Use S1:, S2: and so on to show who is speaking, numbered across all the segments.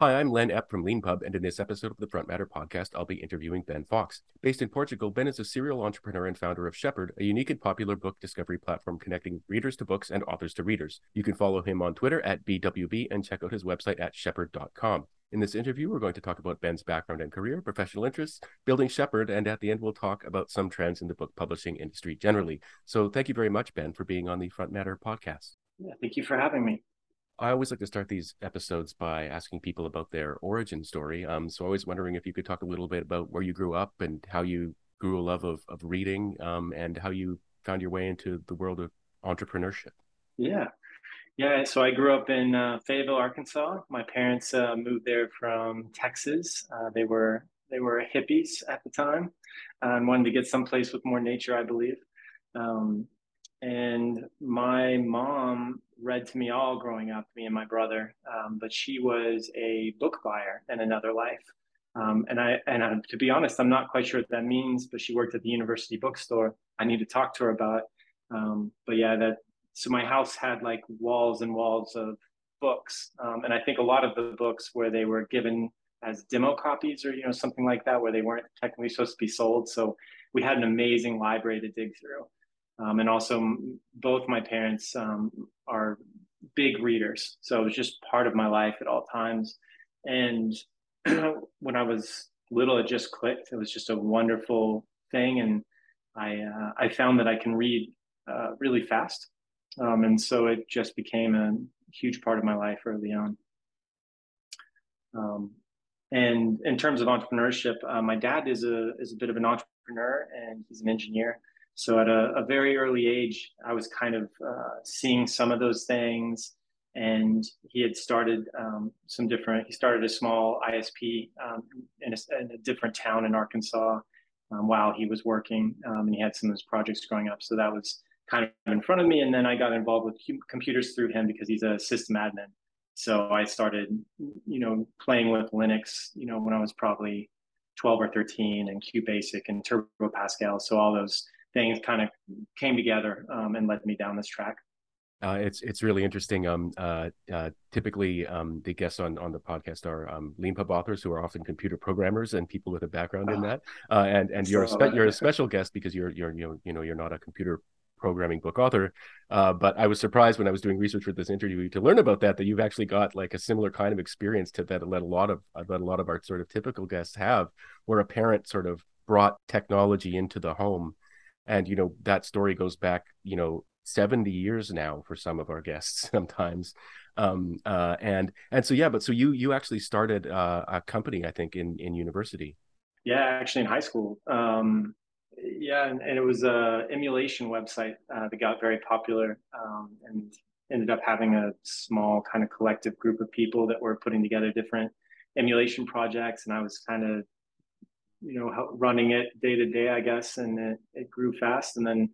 S1: Hi, I'm Len Epp from Leanpub, and in this episode of the Front Matter podcast, I'll be interviewing Ben Fox. Based in Portugal, Ben is a serial entrepreneur and founder of Shepherd, a unique and popular book discovery platform connecting readers to books and authors to readers. You can follow him on Twitter at BWB and check out his website at shepherd.com. In this interview, we're going to talk about Ben's background and career, professional interests, building Shepherd, and at the end, we'll talk about some trends in the book publishing industry generally. So thank you very much, Ben, for being on the Front Matter podcast.
S2: Yeah, thank you for having me.
S1: I always like to start these episodes by asking people about their origin story. Um, so I was wondering if you could talk a little bit about where you grew up and how you grew a love of, of reading um, and how you found your way into the world of entrepreneurship.
S2: Yeah. Yeah. So I grew up in uh, Fayetteville, Arkansas. My parents uh, moved there from Texas. Uh, they were they were hippies at the time and wanted to get someplace with more nature, I believe. Um, and my mom read to me all growing up, me and my brother. Um, but she was a book buyer in another life. Um, and I and I, to be honest, I'm not quite sure what that means. But she worked at the university bookstore. I need to talk to her about. Um, but yeah, that so my house had like walls and walls of books, um, and I think a lot of the books where they were given as demo copies or you know something like that, where they weren't technically supposed to be sold. So we had an amazing library to dig through. Um, and also, both my parents um, are big readers. So it was just part of my life at all times. And when I was little, it just clicked. It was just a wonderful thing. And I, uh, I found that I can read uh, really fast. Um, and so it just became a huge part of my life early on. Um, and in terms of entrepreneurship, uh, my dad is a is a bit of an entrepreneur, and he's an engineer. So at a, a very early age, I was kind of uh, seeing some of those things. And he had started um, some different, he started a small ISP um, in, a, in, a, different town in Arkansas um, while he was working. Um, and he had some of his projects growing up. So that was kind of in front of me. And then I got involved with computers through him because he's a system admin. So I started, you know, playing with Linux, you know, when I was probably 12 or 13 and QBasic and Turbo Pascal. So all those things kind of came together um, and led me down this track.
S1: Uh, it's it's really interesting. Um, uh, uh, typically, um, the guests on, on the podcast are um, Leanpub authors who are often computer programmers and people with a background in ah. that. Uh, and and you're a spe- you're a special guest because you're you're you know you know you're not a computer programming book author. Uh, but I was surprised when I was doing research for this interview to learn about that that you've actually got like a similar kind of experience to that that a lot of that a lot of our sort of typical guests have, where a parent sort of brought technology into the home and you know that story goes back you know 70 years now for some of our guests sometimes. Um uh and and so yeah but so you you actually started uh, a company i think in in university.
S2: Yeah actually in high school. Um yeah and, and it was a emulation website uh, that got very popular um, and ended up having a small kind of collective group of people that were putting together different emulation projects and i was kind of you know running it day to day i guess and it, it grew fast and then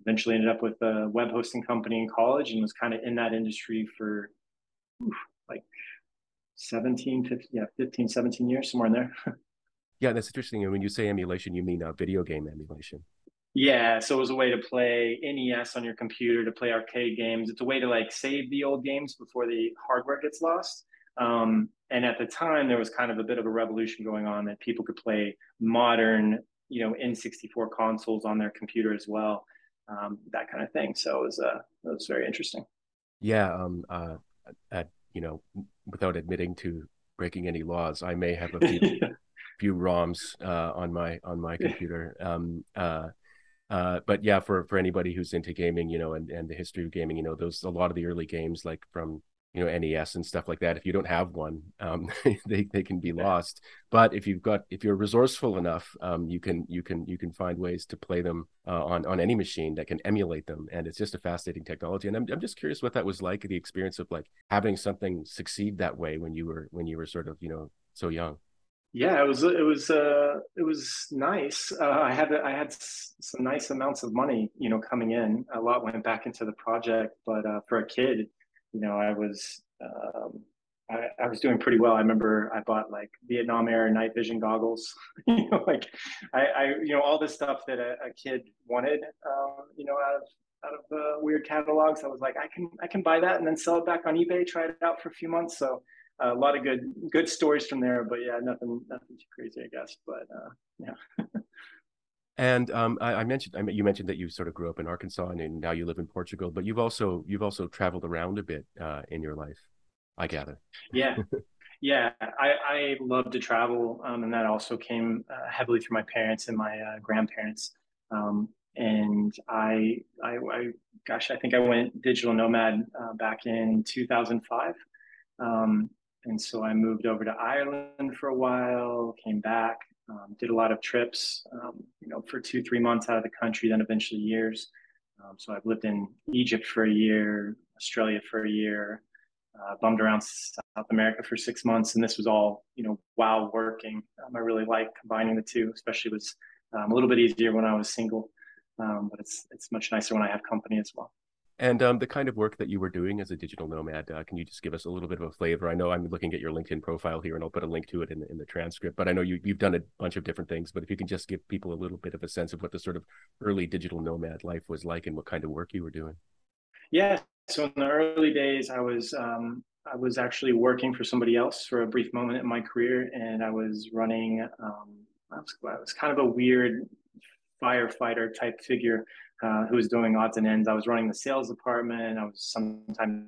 S2: eventually ended up with a web hosting company in college and was kind of in that industry for oof, like 17 15 yeah 15 17 years somewhere in there.
S1: Yeah that's interesting. And when you say emulation you mean a video game emulation.
S2: Yeah so it was a way to play nes on your computer to play arcade games. It's a way to like save the old games before the hardware gets lost. Um, and at the time, there was kind of a bit of a revolution going on that people could play modern, you know, N64 consoles on their computer as well, um, that kind of thing. So it was, uh, it was very interesting.
S1: Yeah. Um, uh, at, you know, without admitting to breaking any laws, I may have a few, few ROMs uh, on my on my computer. Um, uh, uh, but yeah, for for anybody who's into gaming, you know, and and the history of gaming, you know, those a lot of the early games like from you know NES and stuff like that. If you don't have one, um, they they can be lost. But if you've got if you're resourceful enough, um, you can you can you can find ways to play them uh, on on any machine that can emulate them, and it's just a fascinating technology. And I'm I'm just curious what that was like, the experience of like having something succeed that way when you were when you were sort of you know so young.
S2: Yeah, it was it was uh, it was nice. Uh, I had I had some nice amounts of money, you know, coming in. A lot went back into the project, but uh, for a kid you know, I was um, I, I, was doing pretty well. I remember I bought like Vietnam Air night vision goggles, you know, like I, I, you know, all this stuff that a, a kid wanted, um, you know, out of out of the weird catalogs. I was like, I can I can buy that and then sell it back on eBay, try it out for a few months. So a lot of good good stories from there. But yeah, nothing nothing too crazy, I guess. But uh, yeah.
S1: and um, I, I, mentioned I mean, you mentioned that you sort of grew up in Arkansas and now you live in Portugal, but you've also you've also traveled around a bit uh, in your life, I gather.
S2: Yeah. Yeah, I, I love to travel, um, and that also came uh, heavily through my parents and my uh, grandparents. Um, and I, I, I, gosh, I think I went digital nomad uh, back in 2005. Um, and so I moved over to Ireland for a while, came back, um, did a lot of trips, um, you know, for two, three months out of the country, then eventually years. Um, so I've lived in Egypt for a year, Australia for a year, uh, bummed around South America for six months, and this was all you know while working. Um, I really like combining the two, especially was um, a little bit easier when I was single, um, but it's it's much nicer when I have company as well.
S1: And um, the kind of work that you were doing as a digital nomad, uh, can you just give us a little bit of a flavor? I know I'm looking at your LinkedIn profile here, and I'll put a link to it in the, in the transcript. But I know you, you've done a bunch of different things. But if you can just give people a little bit of a sense of what the sort of early digital nomad life was like and what kind of work you were doing.
S2: Yeah, so in the early days, I was um, I was actually working for somebody else for a brief moment in my career, and I was running. Um, I, was, I was kind of a weird firefighter type figure uh, who was doing odds and ends. I was running the sales department. I was sometimes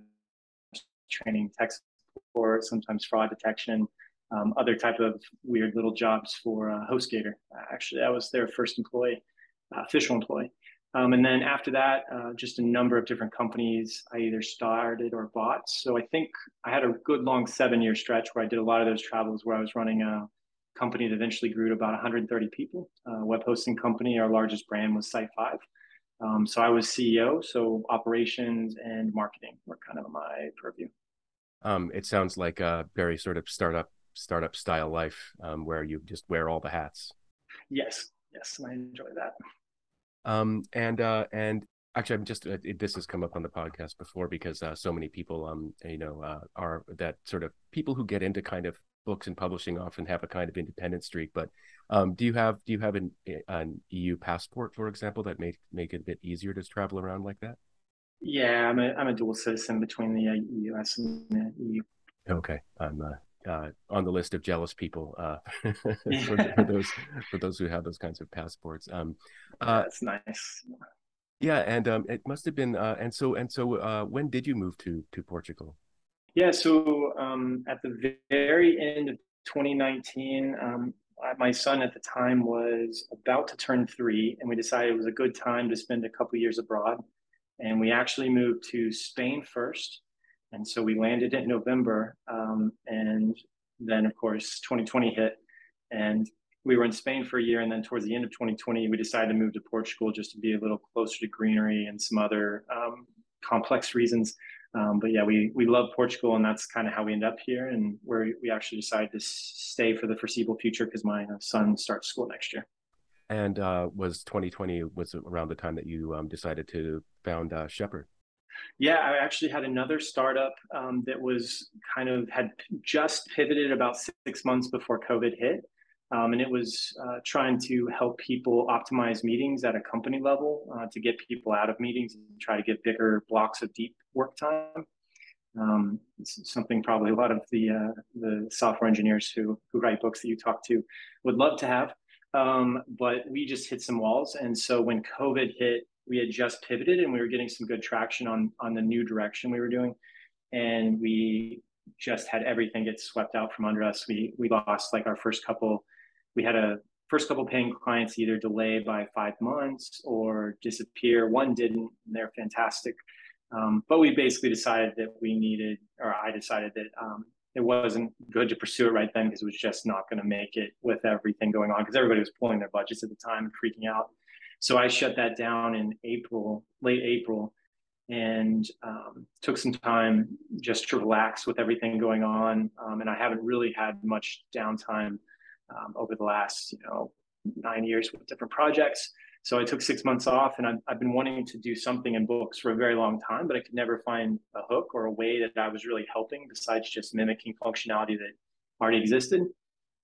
S2: training tech support, sometimes fraud detection, um, other type of weird little jobs for uh, HostGator. Actually, I was their first employee, uh, official employee. Um, and then after that, uh, just a number of different companies I either started or bought. So I think I had a good long seven year stretch where I did a lot of those travels where I was running a company that eventually grew to about 130 people, a web hosting company. Our largest brand was Site5. Um, so I was CEO, so operations and marketing were kind of my purview.
S1: Um, it sounds like a very sort of startup startup style life um, where you just wear all the hats.
S2: Yes, yes, I enjoy that.
S1: Um, and uh, and actually, I'm just uh, this has come up on the podcast before because uh, so many people, um, you know, uh, are that sort of people who get into kind of books and publishing often have a kind of independent streak. But um, do you have do you have an, an EU passport, for example, that make make it a bit easier to travel around like that?
S2: Yeah, I'm a I'm a dual citizen between the US uh, and the EU.
S1: Okay, I'm uh, uh, on the list of jealous people uh, for, for, those for those who have those kinds of passports. Um,
S2: uh, That's nice.
S1: Yeah, and um, it must have been. Uh, and so and so, uh, when did you move to to Portugal?
S2: Yeah, so um, at the very end of 2019, um, my son at the time was about to turn three, and we decided it was a good time to spend a couple years abroad. And we actually moved to Spain first, and so we landed in November. Um, and then, of course, 2020 hit. And we were in Spain for a year. And then, towards the end of 2020, we decided to move to Portugal just to be a little closer to greenery and some other um, complex reasons. Um, but yeah, we, we love Portugal, and that's kind of how we end up here. And where we actually decided to stay for the foreseeable future because my uh, son starts school next year.
S1: And uh, was 2020 was around the time that you um, decided to found uh, Shepherd?
S2: Yeah, I actually had another startup um, that was kind of had just pivoted about six months before COVID hit. Um, and it was uh, trying to help people optimize meetings at a company level uh, to get people out of meetings and try to get bigger blocks of deep work time. Um, something probably a lot of the uh, the software engineers who who write books that you talk to would love to have. Um, but we just hit some walls, and so when COVID hit, we had just pivoted and we were getting some good traction on on the new direction we were doing and we just had everything get swept out from under us we we lost like our first couple we had a first couple paying clients either delay by five months or disappear one didn't and they're fantastic um, but we basically decided that we needed or i decided that um, it wasn't good to pursue it right then because it was just not going to make it with everything going on because everybody was pulling their budgets at the time and freaking out so I shut that down in April, late April, and um, took some time just to relax with everything going on. Um, and I haven't really had much downtime um, over the last, you know, nine years with different projects. So I took six months off, and I've, I've been wanting to do something in books for a very long time, but I could never find a hook or a way that I was really helping besides just mimicking functionality that already existed.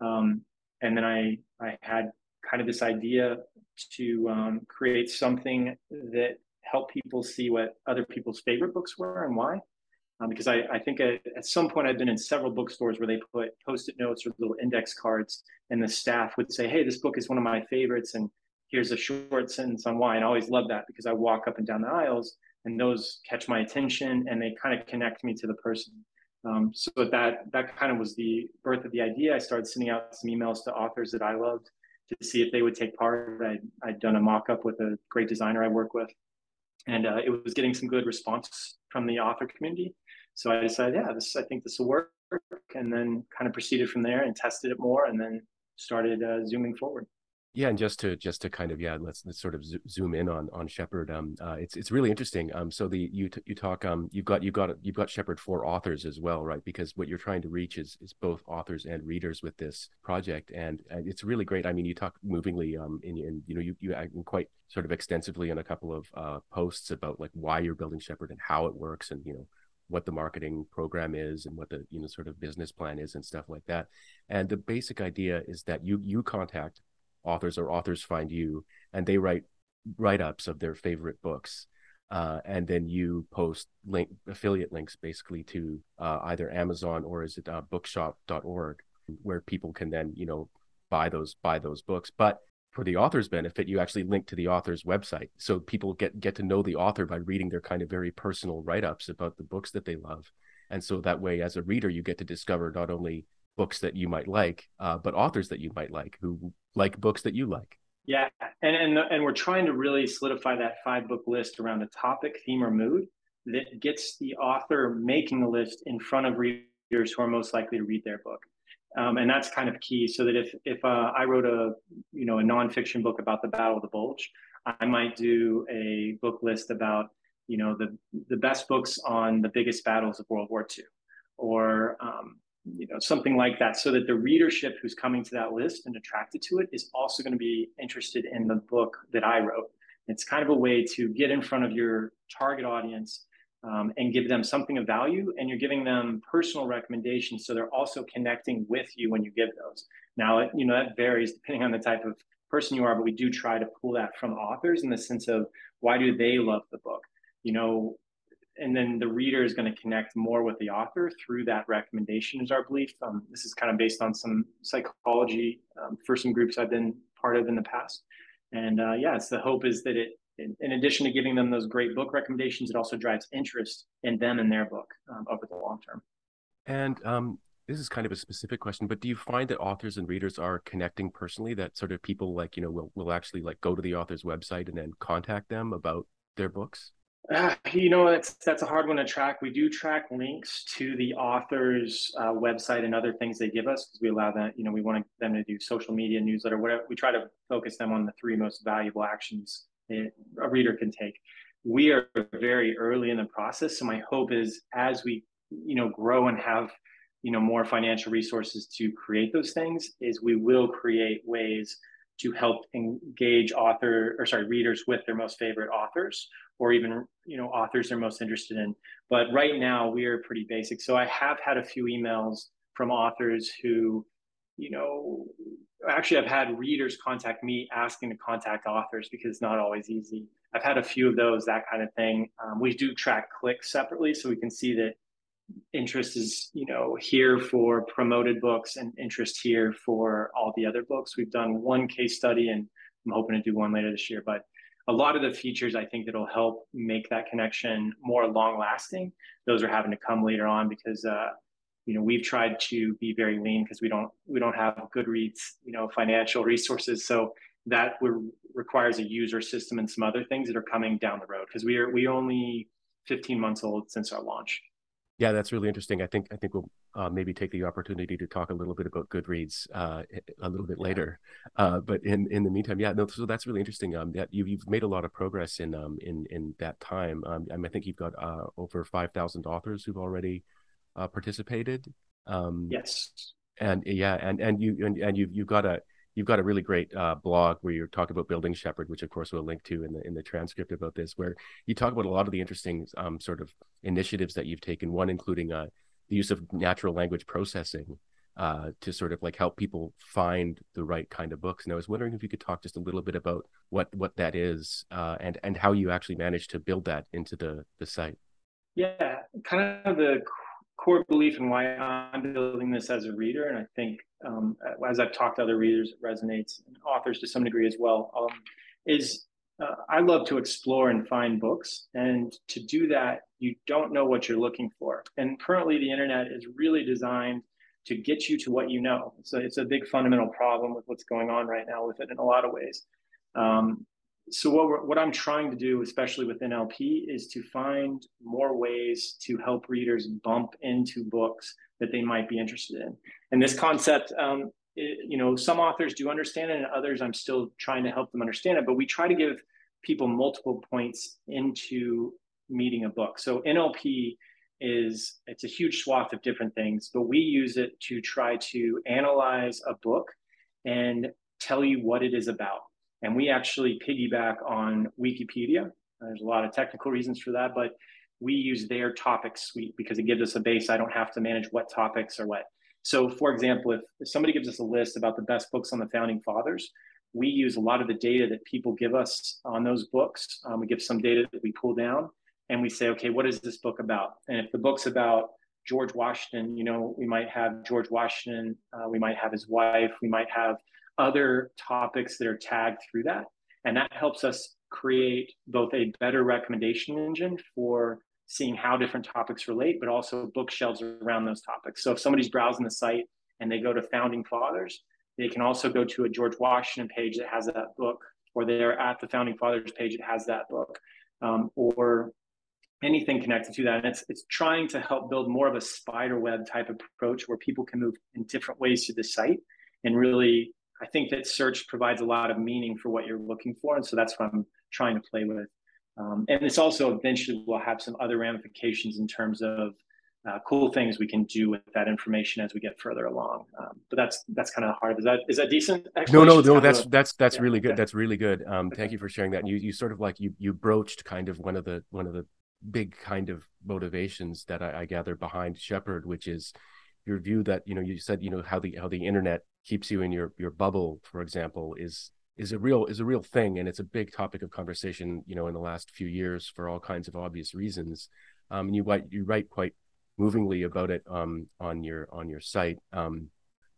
S2: Um, and then I I had kind of this idea to um, create something that helped people see what other people's favorite books were and why. Um, because I, I think at, at, some point I've been in several bookstores where they put post-it notes or little index cards, and the staff would say, "Hey, this book is one of my favorites," and here's a short sentence on why. And I always love that because I walk up and down the aisles, and those catch my attention, and they kind of connect me to the person. Um, so that that kind of was the birth of the idea. I started sending out some emails to authors that I loved to see if they would take part. I'd, I'd done a mock-up with a great designer I work with, and uh, it was getting some good response from the author community. So I decided, yeah, this I think this will work, and then kind of proceeded from there and tested it more, and then started uh, zooming forward.
S1: Yeah, and just to just to kind of yeah, let's, let's sort of zoom in on on Shepherd. Um, uh, it's it's really interesting. Um, so the you you talk um you've got you've got you've got Shepherd for authors as well, right? Because what you're trying to reach is is both authors and readers with this project, and, and it's really great. I mean, you talk movingly um in, in you know you you quite sort of extensively in a couple of uh, posts about like why you're building Shepherd and how it works, and you know what the marketing program is and what the you know sort of business plan is and stuff like that and the basic idea is that you you contact authors or authors find you and they write write-ups of their favorite books uh, and then you post link affiliate links basically to uh, either amazon or is it uh, bookshop.org where people can then you know buy those buy those books but for the author's benefit, you actually link to the author's website. So people get get to know the author by reading their kind of very personal write-ups about the books that they love. And so that way, as a reader, you get to discover not only books that you might like, uh, but authors that you might like who like books that you like.
S2: Yeah, and and and we're trying to really solidify that five book list around a topic, theme, or mood that gets the author making the list in front of readers who are most likely to read their book um, and that's kind of key. So that if if uh, I wrote a you know a nonfiction book about the Battle of the Bulge, I might do a book list about you know the the best books on the biggest battles of World War II, or um, you know something like that, so that the readership who's coming to that list and attracted to it is also going to be interested in the book that I wrote. It's kind of a way to get in front of your target audience um, and give them something of value and you're giving them personal recommendations so they're also connecting with you when you give those now you know that varies depending on the type of person you are but we do try to pull that from authors in the sense of why do they love the book you know and then the reader is going to connect more with the author through that recommendation is our belief um, this is kind of based on some psychology um, for some groups i've been part of in the past and uh, yeah it's the hope is that it in, addition to giving them those great book recommendations, it also drives interest in them and their book um, over the long term.
S1: And um, this is kind of a specific question, but do you find that authors and readers are connecting personally? That sort of people like you know will will actually like go to the author's website and then contact them about their books.
S2: Uh, you know, that's that's a hard one to track. We do track links to the author's uh, website and other things they give us because we allow that. You know, we want them to do social media, newsletter, whatever. We try to focus them on the three most valuable actions a reader can take. We are very early in the process, so my hope is as we you know grow and have you know more financial resources to create those things, is we will create ways to help engage author or sorry readers with their most favorite authors or even you know authors they're most interested in but right now we are pretty basic so i have had a few emails from authors who you know actually, I've had readers contact me asking to contact authors because it's not always easy. I've had a few of those, that kind of thing. Um, we do track clicks separately, so we can see that interest is, you know, here for promoted books and interest here for all the other books. We've done one case study, and I'm hoping to do one later this year. But a lot of the features I think that'll help make that connection more long lasting. Those are having to come later on because uh, you know we've tried to be very lean because we don't we don't have goodreads you know financial resources so that requires a user system and some other things that are coming down the road because we are we only 15 months old since our launch
S1: yeah that's really interesting. I think i think we'll uh, maybe take the opportunity to talk a little bit about goodreads uh, a little bit later. Uh, but in in the meantime yeah no so that's really interesting. Um that you, you've made a lot of progress in um in in that time. Um i think you've got uh over 5000 authors who've already uh, participated.
S2: Um, yes.
S1: And yeah, and and you and, and you've you've got a you've got a really great uh, blog where you're talking about building Shepherd, which of course we'll link to in the in the transcript about this, where you talk about a lot of the interesting um, sort of initiatives that you've taken. One including uh, the use of natural language processing uh, to sort of like help people find the right kind of books. And I was wondering if you could talk just a little bit about what what that is uh, and and how you actually managed to build that into the the site.
S2: Yeah, kind of the core belief and why I'm building this as a reader, and I think um, as I've talked to other readers, it resonates, and authors to some degree as well, um, is uh, I love to explore and find books. And to do that, you don't know what you're looking for. And currently, the internet is really designed to get you to what you know. So it's a big fundamental problem with what's going on right now with it in a lot of ways. Um, so what, what I'm trying to do, especially with NLP, is to find more ways to help readers bump into books that they might be interested in. And this concept, um, it, you know, some authors do understand it, and others I'm still trying to help them understand it. But we try to give people multiple points into meeting a book. So NLP is it's a huge swath of different things, but we use it to try to analyze a book and tell you what it is about. And we actually piggyback on Wikipedia. There's a lot of technical reasons for that, but we use their topic suite because it gives us a base. I don't have to manage what topics are what. So, for example, if, if somebody gives us a list about the best books on the founding fathers, we use a lot of the data that people give us on those books. Um, we give some data that we pull down and we say, okay, what is this book about? And if the book's about George Washington, you know, we might have George Washington, uh, we might have his wife, we might have other topics that are tagged through that. And that helps us create both a better recommendation engine for seeing how different topics relate, but also bookshelves around those topics. So if somebody's browsing the site and they go to Founding Fathers, they can also go to a George Washington page that has that book, or they're at the Founding Fathers page that has that book, um, or anything connected to that. And it's it's trying to help build more of a spider web type approach where people can move in different ways to the site and really I think that search provides a lot of meaning for what you're looking for. And so that's what I'm trying to play with. Um, and it's also eventually will have some other ramifications in terms of uh, cool things we can do with that information as we get further along. Um, but that's that's kind of hard. Is that is that decent?
S1: No, no, no. That's that's that's yeah, really good. Okay. That's really good. Um, okay. Thank you for sharing that. And you you sort of like you you broached kind of one of the one of the big kind of motivations that I, I gather behind Shepherd, which is your view that you know you said you know how the how the internet keeps you in your your bubble, for example, is is a real is a real thing, and it's a big topic of conversation. You know, in the last few years for all kinds of obvious reasons. Um, and you write you write quite movingly about it um, on your on your site. Um,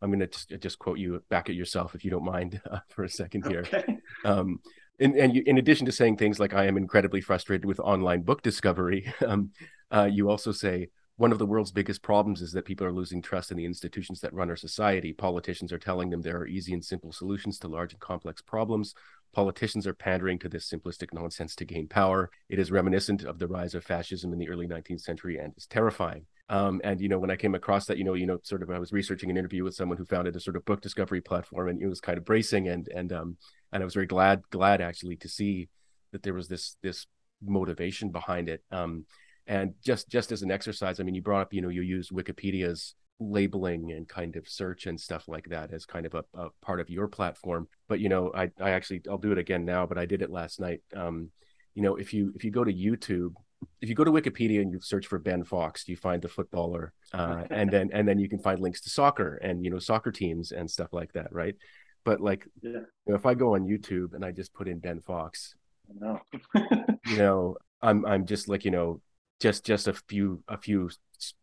S1: I'm going to just quote you back at yourself if you don't mind uh, for a second here. Okay. Um, and, and you, in addition to saying things like "I am incredibly frustrated with online book discovery," um, uh, you also say one of the world's biggest problems is that people are losing trust in the institutions that run our society. Politicians are telling them there are easy and simple solutions to large and complex problems. Politicians are pandering to this simplistic nonsense to gain power. It is reminiscent of the rise of fascism in the early 19th century and is terrifying. Um, and you know, when I came across that, you know, you know, sort of, I was researching an interview with someone who founded a sort of book discovery platform, and it was kind of bracing, and and um, and I was very glad, glad actually to see that there was this this motivation behind it. Um, and just just as an exercise, I mean, you brought up, you know, you use Wikipedia's labeling and kind of search and stuff like that as kind of a, a, part of your platform. But you know, I I actually I'll do it again now, but I did it last night. Um, you know, if you if you go to YouTube, if you go to Wikipedia and you search for Ben Fox, you find the footballer, uh, and then and then you can find links to soccer and you know soccer teams and stuff like that, right? But like, yeah. you know, if I go on YouTube and I just put in Ben Fox, no. you know, I'm I'm just like you know just just a few a few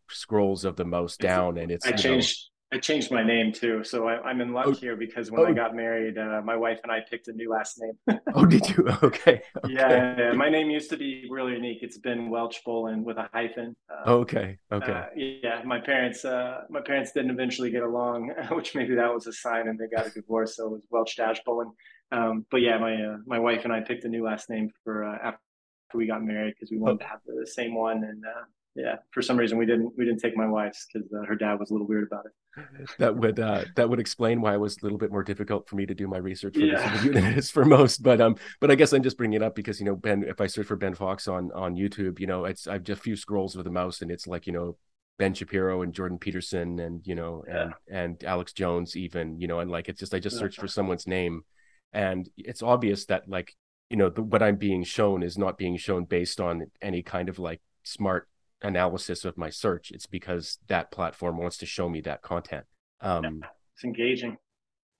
S1: scrolls of the mouse down and it's
S2: i changed know... i changed my name too so I, am in luck oh, here because when oh. i got married uh, my wife and i picked a new last name.
S1: Oh did you? Okay,
S2: okay. Yeah, yeah, my name used to be really unique. It's Ben Welch Bolen with a hyphen
S1: uh, okay okay. uh,
S2: yeah my parents uh, my parents didn't eventually get along which maybe that was a sign and they got a divorce so it was Welch dash Bolen um, but yeah my uh, my wife and i picked a new last name for uh, after we got married because we wanted to have the same one and uh, yeah for some reason we didn't we didn't take my wife's because uh, her dad was a little weird about it
S1: that would uh, that would explain why it was a little bit more difficult for me to do my research for yeah. this than it is for most but um but i guess i'm just bringing it up because you know ben if i search for ben fox on on youtube you know it's i've just a few scrolls with a mouse and it's like you know ben shapiro and jordan peterson and you know yeah. and and alex jones even you know and like it's just i just searched for someone's name and it's obvious that like you know the, what i'm being shown is not being shown based on any kind of like smart analysis of my search. It's because that platform wants to show me that content. Um
S2: yeah, it's engaging.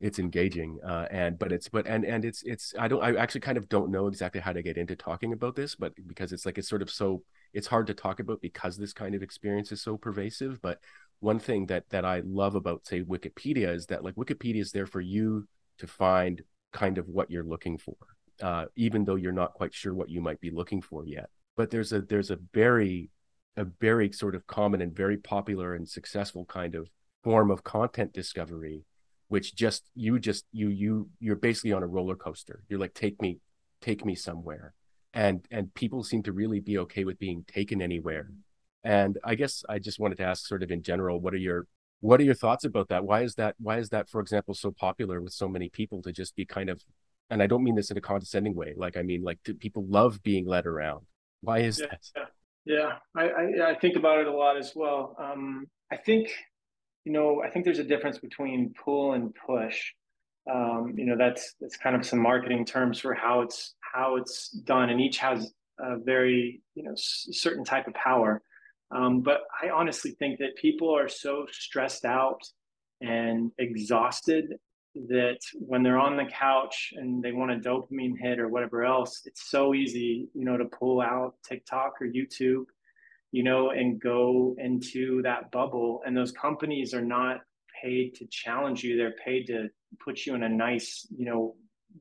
S1: it's engaging uh and but it's but and and it's it's i don't i actually kind of don't know exactly how to get into talking about this but because it's like it's sort of so it's hard to talk about because this kind of experience is so pervasive. But one thing that that i love about say wikipedia is that like wikipedia is there for you to find kind of what you're looking for uh, even though you're not quite sure what you might be looking for yet. But there's a there's a very a very sort of common and very popular and successful kind of form of content discovery which just you just you you you're basically on a roller coaster. You're like take me take me somewhere. And and people seem to really be okay with being taken anywhere. And i guess i just wanted to ask sort of in general what are your what are your thoughts about that? Why is that why is that for example so popular with so many people to just be kind of and i don't mean this in a condescending way like i mean like do people love being led around. Why is
S2: yeah,
S1: that?
S2: yeah, yeah. I, I, I think about it a lot as well. Um i think you know i think there's a difference between pull and push. Um, you know that's that's kind of some marketing terms for how it's how it's done and each has a very you know s- certain type of power. Um, but i honestly think that people are so stressed out and exhausted that when they're on the couch and they want a dopamine hit or whatever else it's so easy you know to pull out tiktok or youtube you know and go into that bubble. And those companies are not paid to challenge you. They're paid to put you in a nice you know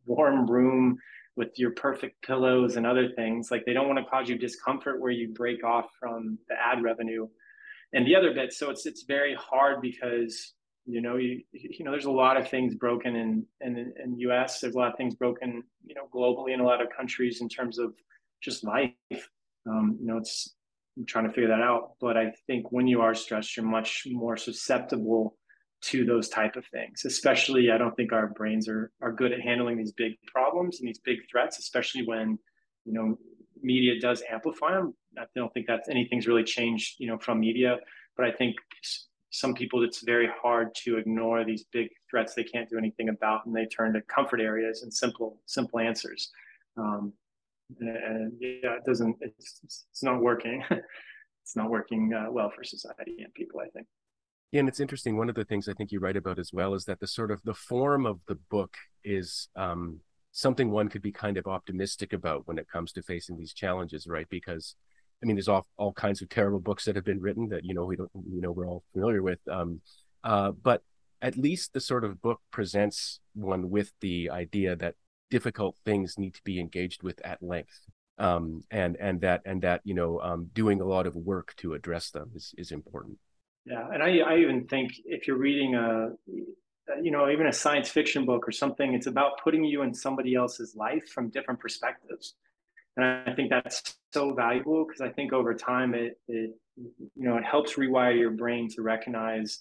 S2: warm room with your perfect pillows and other things. Like they don't want to cause you discomfort where you break off from the ad revenue. And the other bit so it's it's very hard because you know you you know there's a lot of things broken in in in us there's a lot of things broken you know globally in a lot of countries in terms of just life. Um, you know it's I'm trying to figure that out. But i think when you are stressed you're much more susceptible to those type of things especially i don't think our brains are are good at handling these big problems and these big threats especially when you know media does amplify them i don't think that anything's really changed you know from media. But i think some people it's very hard to ignore these big threats. They can't do anything about and they turn to comfort areas and simple simple answers. Um, and yeah it doesn't it's it's not working. It's not working uh, well for society and people i think.
S1: Yeah, and it's interesting. One of the things I think you write about as well is that the sort of the form of the book is um, something one could be kind of optimistic about when it comes to facing these challenges, right? Because I mean, there's all all kinds of terrible books that have been written that you know we don't you know we're all familiar with. Um, uh, but at least the sort of book presents one with the idea that difficult things need to be engaged with at length um, and and that and that you know um, doing a lot of work to address them is is important
S2: yeah, and I, I even think if you're reading a, you know, even a science fiction book or something, it's about putting you in somebody else's life from different perspectives. And I think that's so valuable because I think over time it, it, you know, it helps rewire your brain to recognize,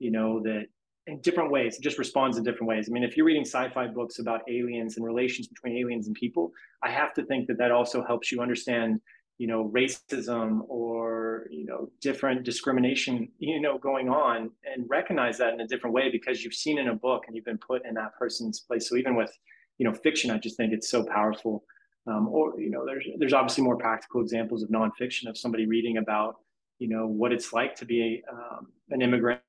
S2: you know, that in different ways, it just responds in different ways. I mean, if you're reading sci-fi books about aliens and relations between aliens and people, I have to think that that also helps you understand you know racism or you know different discrimination you know going on and recognize that in a different way because you've seen in a book and you've been put in that person's place so even with you know fiction i just think it's so powerful um, or you know there's there's obviously more practical examples of nonfiction of somebody reading about you know what it's like to be um, an immigrant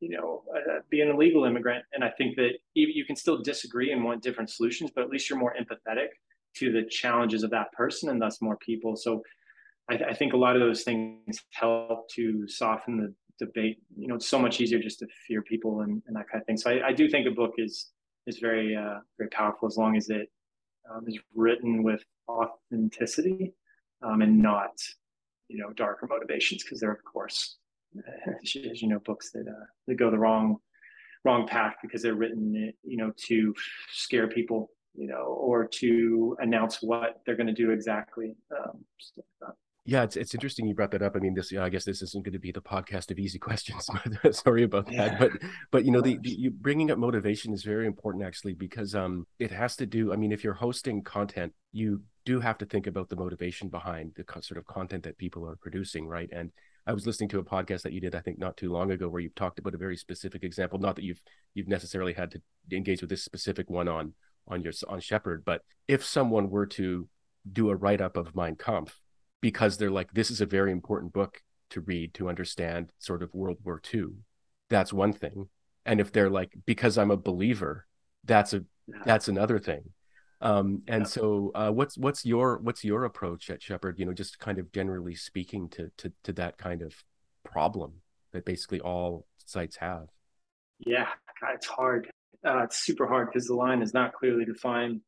S2: you know uh, be an illegal immigrant and i think that you can still disagree and want different solutions but at least you're more empathetic to the challenges of that person and thus more people. So I, I, think a lot of those things help to soften the debate. You know, it's so much easier just to fear people and, and that kind of thing. So I, I do think a book is is very uh, very powerful as long as it um, is written with authenticity um, and not you know darker motivations because there are of course as you know books that uh, that go the wrong wrong path because they're written you know to scare people you know, or to announce what they're going to do exactly. Um,
S1: yeah, it's it's interesting you brought that up. I mean, this I guess this isn't going to be the podcast of easy questions. Sorry about that, but but you know, the, the you bringing up motivation is very important actually because um it has to do. I mean, if you're hosting content, you do have to think about the motivation behind the sort of content that people are producing, right? And I was listening to a podcast that you did, I think, not too long ago, where you talked about a very specific example. Not that you've you've necessarily had to engage with this specific one on on your on Shepherd, but if someone were to do a write up of Mein Kampf because they're like, this is a very important book to read to understand sort of World War II, that's one thing. And if they're like, because I'm a believer, that's a that's another thing. Um, and yeah. so, uh, what's what's your what's your approach at Shepherd? You know, just kind of generally speaking to to to that kind of problem that basically all sites have.
S2: Yeah, God, it's hard. Uh, it's super hard because the line is not clearly defined.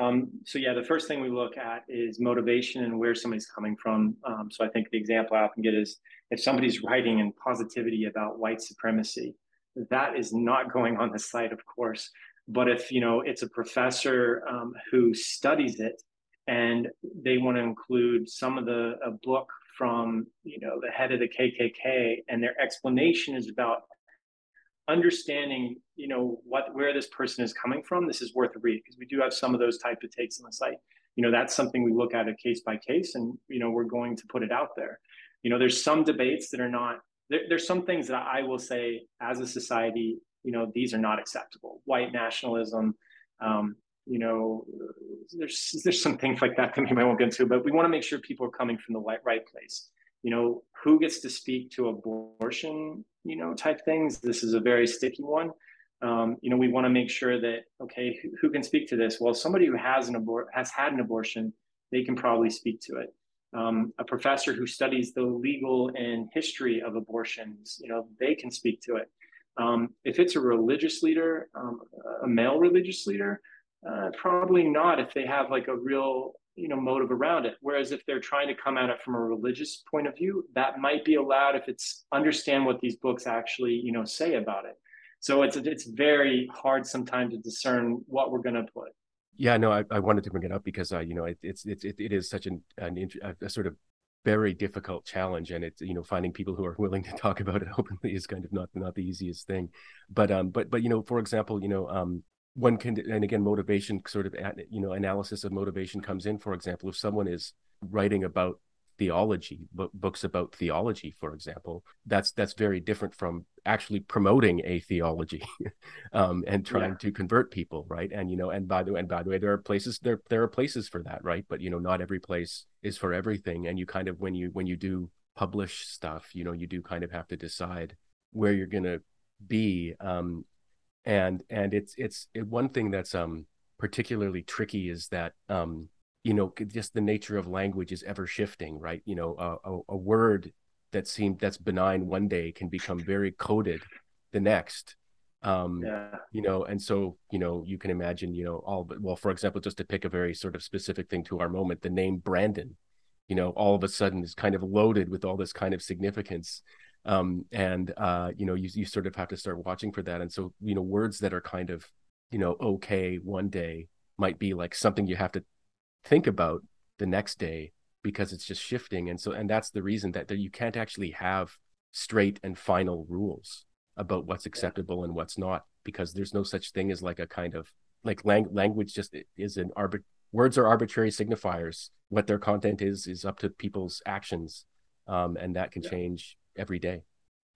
S2: Um, so yeah, the first thing we look at is motivation and where somebody's coming from. Um, so I think the example I often get is if somebody's writing in positivity about white supremacy, that is not going on the site, of course. But if you know it's a professor um, who studies it and they want to include some of the a book from you know the head of the KKK and their explanation is about understanding you know what where this person is coming from this is worth a read because we do have some of those type of takes on the site. You know that's something we look at a case by case and you know we're going to put it out there. You know there's some debates that are not there, there's some things that i will say as a society you know these are not acceptable. White nationalism um, you know there's there's some things like that that we might won't get into but we want to make sure people are coming from the right, right place. You know who gets to speak to abortion you know type things. This is a very sticky one. Um, you know we want to make sure that okay who, who, can speak to this? Well somebody who has an abort has had an abortion they can probably speak to it. Um, a professor who studies the legal and history of abortions you know they can speak to it. Um, if it's a religious leader, um, a male religious leader, uh, probably not if they have like a real you know motive around it. Whereas if they're trying to come at it from a religious point of view, that might be allowed if it's understand what these books actually you know say about it. So it's it's very hard sometimes to discern what we're going to put.
S1: Yeah, no, I, I wanted to bring it up because uh, you know it, it's it's it, it is such an, an a sort of very difficult challenge and it's you know finding people who are willing to talk about it openly is kind of not not the easiest thing but um but but you know for example you know um one can and again motivation sort of you know analysis of motivation comes in. For example if someone is writing about theology books about theology for example that's that's very different from actually promoting a theology um, and trying yeah. to convert people right? And you know and by the way and by the way there are places there there are places for that right? But you know not every place is for everything. And you kind of when you when you do publish stuff you know you do kind of have to decide where you're going to be um, and and it's it's it, one thing that's um particularly tricky is that um you know just the nature of language is ever shifting right? You know a, a, a word that seemed that's benign one day can become very coded the next. Um yeah. you know and so you know you can imagine you know all but well for example just to pick a very sort of specific thing to our moment the name brandon you know all of a sudden is kind of loaded with all this kind of significance um and uh you know you, you sort of have to start watching for that. And so you know words that are kind of you know okay one day might be like something you have to think about the next day because it's just shifting. And so and that's the reason that, that you can't actually have straight and final rules about what's acceptable and what's not because there's no such thing as like a kind of like lang- language just is an arbit words are arbitrary signifiers. What their content is is up to people's actions. Um, and that can yeah. change every day.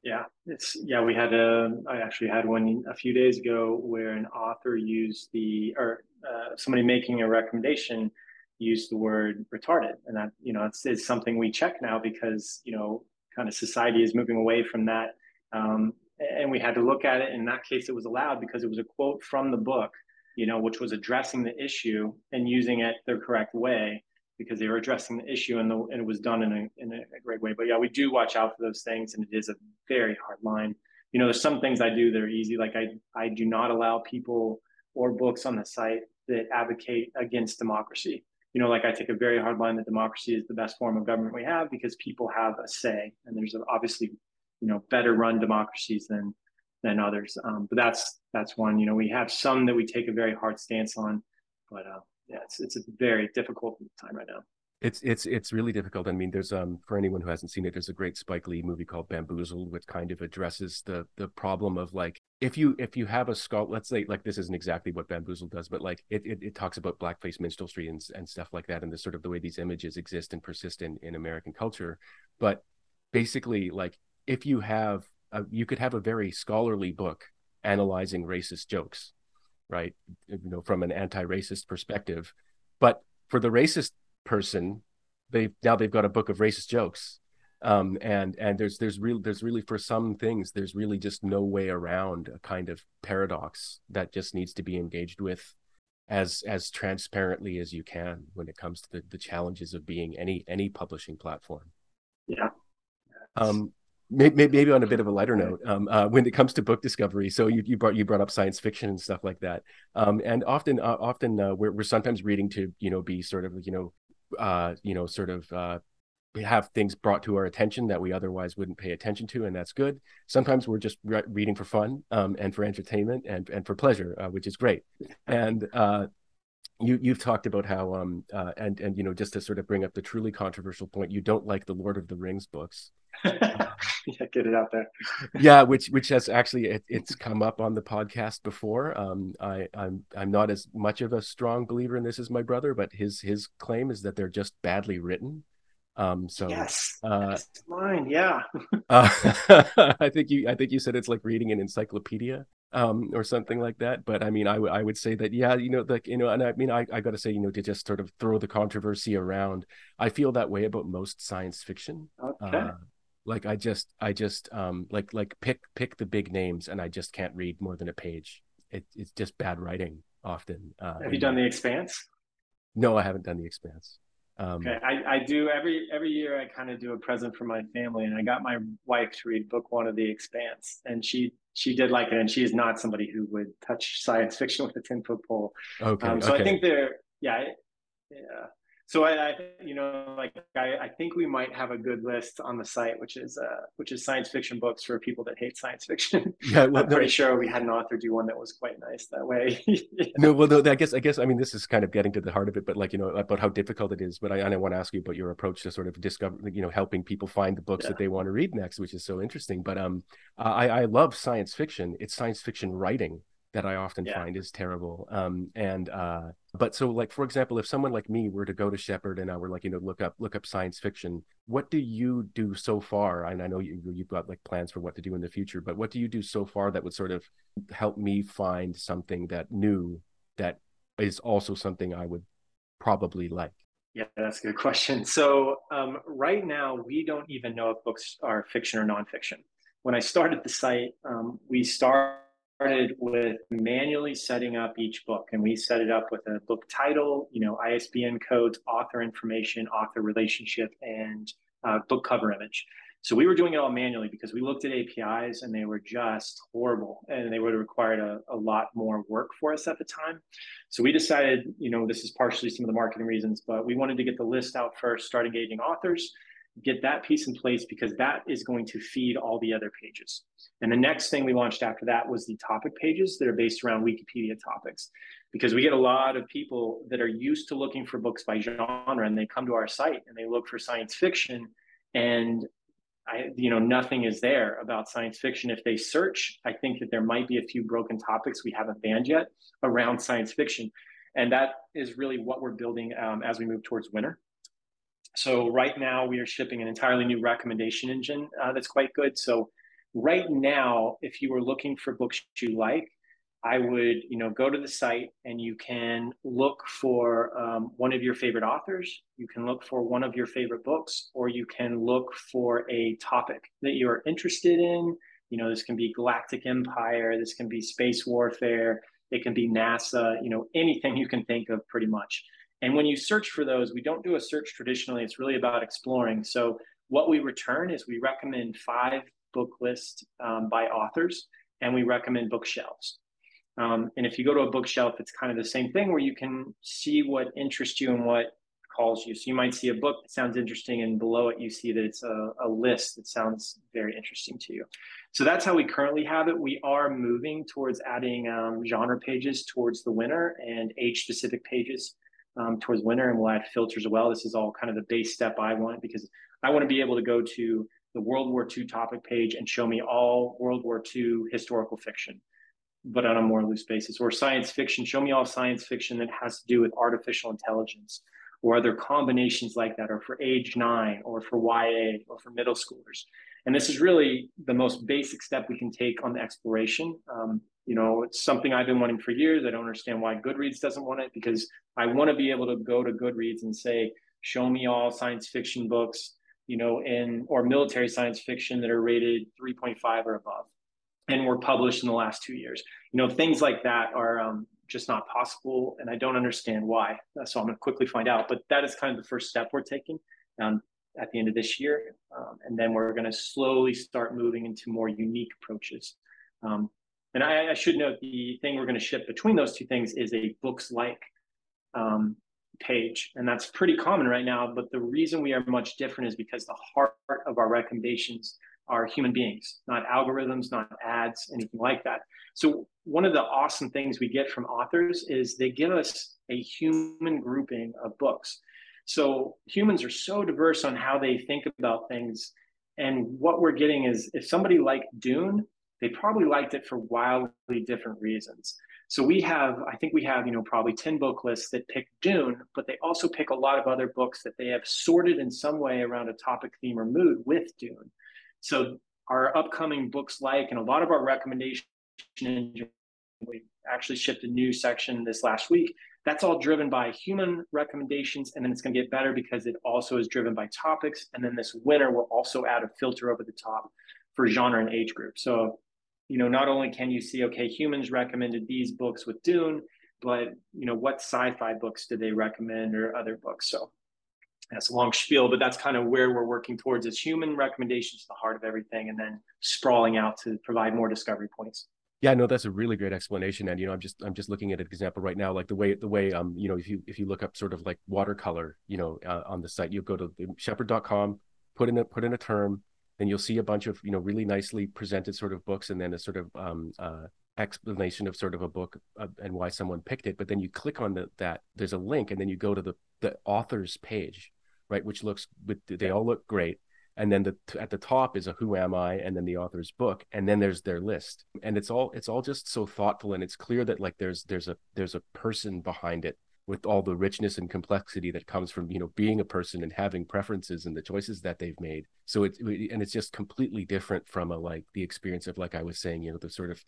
S2: Yeah it's yeah we had a i actually had one a few days ago where an author used the or uh, somebody making a recommendation use the word retarded. And that you know it's, it's something we check now because you know kind of society is moving away from that. Um, and we had to look at it. In that case it was allowed because it was a quote from the book you know which was addressing the issue and using it the correct way because they were addressing the issue and, the, and it was done in a, in a great way but yeah we do watch out for those things and it is a very hard line you know there's some things i do that are easy like i i do not allow people or books on the site that advocate against democracy you know, like I take a very hard line that democracy is the best form of government we have because people have a say, and there's obviously, you know, better run democracies than than others. Um, but that's that's one. You know, we have some that we take a very hard stance on, but uh, yeah, it's it's a very difficult time right now.
S1: It's it's it's really difficult. I mean, there's um for anyone who hasn't seen it, there's a great Spike Lee movie called Bamboozled, which kind of addresses the the problem of like if you if you have a skull, let's say like this isn't exactly what Bamboozled does, but like it it, it talks about blackface minstrelsy and and stuff like that, and the sort of the way these images exist and persist in in American culture. But basically, like if you have a, you could have a very scholarly book analyzing racist jokes, right? You know, from an anti-racist perspective, but for the racist person they now they've got a book of racist jokes um, and and there's there's real there's really for some things there's really just no way around a kind of paradox that just needs to be engaged with as as transparently as you can when it comes to the, the challenges of being any any publishing platform.
S2: Yeah.
S1: Um, maybe, maybe on a bit of a lighter note, um, uh, when it comes to book discovery, so you, you brought you brought up science fiction and stuff like that, um, and often uh, often uh, we're we're sometimes reading to you know be sort of you know uh, you know sort of uh, have things brought to our attention that we otherwise wouldn't pay attention to, and that's good. Sometimes we're just re- reading for fun um, and for entertainment and and for pleasure, uh, which is great. And uh, you you've talked about how um uh, and and you know just to sort of bring up the truly controversial point, you don't like the Lord of the Rings books.
S2: Yeah, get it out there.
S1: yeah, which which has actually it, it's come up on the podcast before. Um, I I'm I'm not as much of a strong believer in this as my brother, but his his claim is that they're just badly written. Um, so
S2: yes, uh, mine. Yeah.
S1: uh, I think you I think you said it's like reading an encyclopedia um, or something like that. But I mean, I, w- I would say that, yeah, you know, like, you know, and I mean, I, I got to say, you know, to just sort of throw the controversy around, I feel that way about most science fiction.
S2: Okay. Uh,
S1: like I just, I just, um, like, like pick, pick the big names and I just can't read more than a page. It, it's just bad writing often.
S2: Uh, Have you done The Expanse?
S1: No, I haven't done The Expanse.
S2: Um, okay, I, I do every every year. I kind of do a present for my family, and I got my wife to read book one of The Expanse, and she she did like it, and she is not somebody who would touch science fiction with a ten foot pole.
S1: Okay,
S2: um, so
S1: okay.
S2: I think they're yeah, yeah. So I, I, you know, like I, I think we might have a good list on the site, which is uh, which is science fiction books for people that hate science fiction.
S1: Yeah,
S2: well, I'm pretty sure we had an author do one that was quite nice that way.
S1: yeah. No, well, no, I guess I guess I mean this is kind of getting to the heart of it, but like you know about how difficult it is. But I, I want to ask you about your approach to sort of discover, you know, helping people find the books yeah. that they want to read next, which is so interesting. But um, I I love science fiction. It's science fiction writing that I often yeah. find is terrible. Um, and uh, but so like for example, if someone like me were to go to Shepherd and I were like you know look up look up science fiction, what do you do so far? And I know you you've got like plans for what to do in the future, but what do you do so far that would sort of help me find something that new that is also something I would probably like?
S2: Yeah, that's a good question. So um, right now, we don't even know if books are fiction or nonfiction. When I started the site, um, we start started with manually setting up each book and we set it up with a book title you know isbn codes author information author relationship and uh, book cover image. So we were doing it all manually because we looked at apis and they were just horrible and they would have required a, a lot more work for us at the time. So we decided you know this is partially some of the marketing reasons but we wanted to get the list out first start engaging authors get that piece in place because that is going to feed all the other pages. And the next thing we launched after that was the topic pages that are based around Wikipedia topics. Because we get a lot of people that are used to looking for books by genre and they come to our site and they look for science fiction and I, you know, nothing is there about science fiction. If they search, I think that there might be a few broken topics we haven't banned yet around science fiction. And that is really what we're building um, as we move towards winter. So right now we are shipping an entirely new recommendation engine uh, that's quite good. So right now, if you were looking for books you like, I would, you know, go to the site and you can look for um, one of your favorite authors. You can look for one of your favorite books, or you can look for a topic that you're interested in. You know, this can be galactic empire, this can be space warfare, it can be NASA. You know, anything you can think of, pretty much. And when you search for those, we don't do a search traditionally. It's really about exploring. So what we return is we recommend five book lists um, by authors, and we recommend bookshelves. Um, and if you go to a bookshelf, it's kind of the same thing where you can see what interests you and what calls you. So you might see a book that sounds interesting, and below it, you see that it's a, a list that sounds very interesting to you. So that's how we currently have it. We are moving towards adding um, genre pages towards the winter and age specific pages um, towards winter and we'll add filters as well. This is all kind of the base step I want because I want to be able to go to the World War II topic page and show me all World War II historical fiction, but on a more loose basis, or science fiction. Show me all science fiction that has to do with artificial intelligence or other combinations like that, or for age nine, or for YA, or for middle schoolers. And this is really the most basic step we can take on the exploration. Um, you know, it's something I've been wanting for years. I don't understand why Goodreads doesn't want it because I want to be able to go to Goodreads and say, show me all science fiction books, you know, in or military science fiction that are rated 3.5 or above and were published in the last two years. You know, things like that are um, just not possible, and I don't understand why. So I'm going to quickly find out. But that is kind of the first step we're taking um, at the end of this year, um, and then we're going to slowly start moving into more unique approaches. Um, and I, I, should note the thing we're going to ship between those two things is a books like um, page, and that's pretty common right now. But the reason we are much different is because the heart of our recommendations are human beings, not algorithms, not ads, anything like that. So one of the awesome things we get from authors is they give us a human grouping of books. So humans are so diverse on how they think about things. And what we're getting is if somebody liked Dune, they probably liked it for wildly different reasons. So we have, I think we have, you know, probably 10 book lists that pick Dune, but they also pick a lot of other books that they have sorted in some way around a topic, theme, or mood with Dune. So our upcoming books like, and a lot of our recommendation engine, we actually shipped a new section this last week. That's all driven by human recommendations, and then it's going to get better because it also is driven by topics. And then this winner will also add a filter over the top for genre and age group. So, you know, not only can you see, okay, humans recommended these books with Dune, but you know, what sci-fi books did they recommend or other books? So that's a long spiel, but that's kind of where we're working towards is human recommendations the heart of everything and then sprawling out to provide more discovery points.
S1: Yeah, no, that's a really great explanation. And you know, I'm just I'm just looking at an example right now, like the way the way um you know if you if you look up sort of like watercolor, you know, uh, on the site, you go to shepherd.com, put in a put in a term, then you'll see a bunch of you know really nicely presented sort of books, and then a sort of um uh explanation of sort of a book uh, and why someone picked it. But then you click on the, that there's a link, and then you go to the the author's page, right? Which looks with they all look great. And then the at the top is a who am I, and then the author's book, and then there's their list, and it's all it's all just so thoughtful, and it's clear that like there's there's a there's a person behind it with all the richness and complexity that comes from you know being a person and having preferences and the choices that they've made so it's and it's just completely different from a like the experience of like i was saying you know the sort of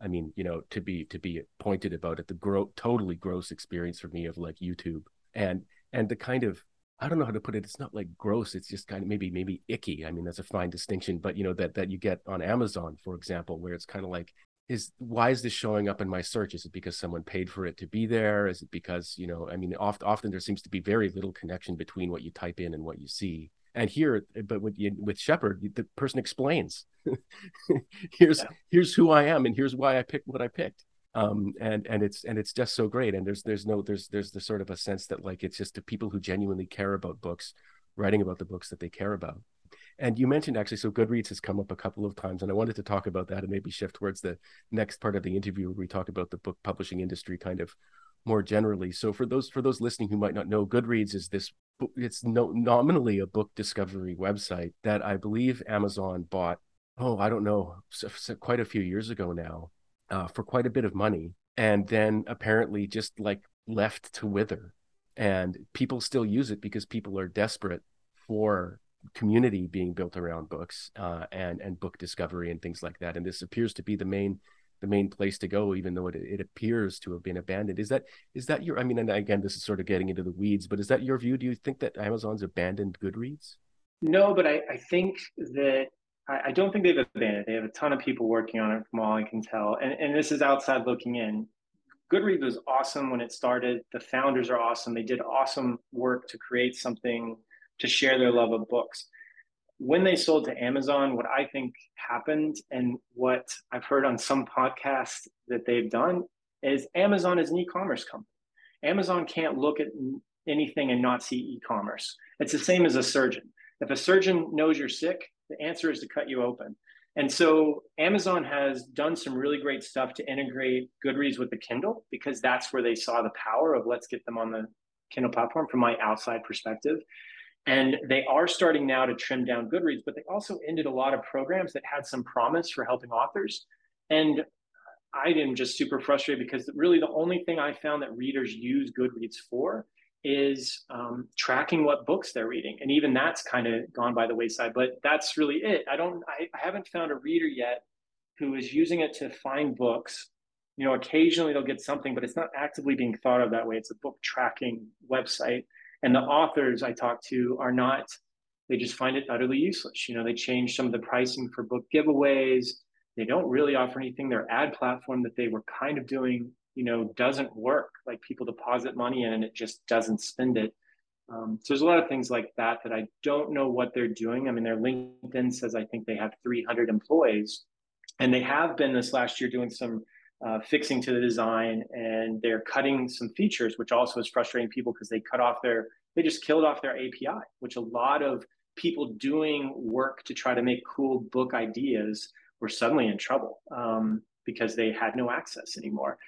S1: i mean you know to be to be pointed about it the gro- totally gross experience for me of like youtube and and the kind of I don't know how to put it. It's not like gross. It's just kind of maybe maybe icky. I mean, that's a fine distinction. But you know that that you get on Amazon, for example, where it's kind of like, is why is this showing up in my search? Is it because someone paid for it to be there? Is it because you know? I mean, often often there seems to be very little connection between what you type in and what you see. And here, but with with Shepherd, the person explains. here's yeah. here's who I am, and here's why I picked what I picked um and and it's and it's just so great and there's there's no there's there's the sort of a sense that like it's just the people who genuinely care about books writing about the books that they care about and you mentioned actually so goodreads has come up a couple of times and i wanted to talk about that and maybe shift towards the next part of the interview where we talk about the book publishing industry kind of more generally. So for those for those listening who might not know goodreads is this it's no nominally a book discovery website that i believe amazon bought oh i don't know quite a few years ago now uh, for quite a bit of money and then apparently just like left to wither. And people still use it because people are desperate for community being built around books uh, and and book discovery and things like that and this appears to be the main the main place to go even though it, it appears to have been abandoned is that is that your i mean and again this is sort of getting into the weeds but is that your view do you think that amazon's abandoned goodreads
S2: no but i, I think that I, I don't think they've abandoned. They have a ton of people working on it, from all I can tell. And and this is outside looking in. Goodreads was awesome when it started. The founders are awesome. They did awesome work to create something to share their love of books. When they sold to Amazon, what I think happened and what I've heard on some podcasts that they've done is Amazon is an e-commerce company. Amazon can't look at anything and not see e-commerce. It's the same as a surgeon. If a surgeon knows you're sick, the answer is to cut you open. And so Amazon has done some really great stuff to integrate Goodreads with the Kindle because that's where they saw the power of let's get them on the Kindle platform from my outside perspective. And they are starting now to trim down Goodreads, but they also ended a lot of programs that had some promise for helping authors. And I am just super frustrated because really the only thing I found that readers use Goodreads for is um, tracking what books they're reading. And even that's kind of gone by the wayside but that's really it. I don't I, I, haven't found a reader yet who is using it to find books. You know occasionally they'll get something but it's not actively being thought of that way. It's a book tracking website and the authors i talk to are not they just find it utterly useless you know they change some of the pricing for book giveaways they don't really offer anything their ad platform that they were kind of doing you know, doesn't work. Like people deposit money in and it just doesn't spend it. Um, so there's a lot of things like that that I don't know what they're doing. I mean, their LinkedIn says I think they have 300 employees, and they have been this last year doing some uh, fixing to the design, and they're cutting some features, which also is frustrating people because they cut off their, they just killed off their API, which a lot of people doing work to try to make cool book ideas were suddenly in trouble um, because they had no access anymore.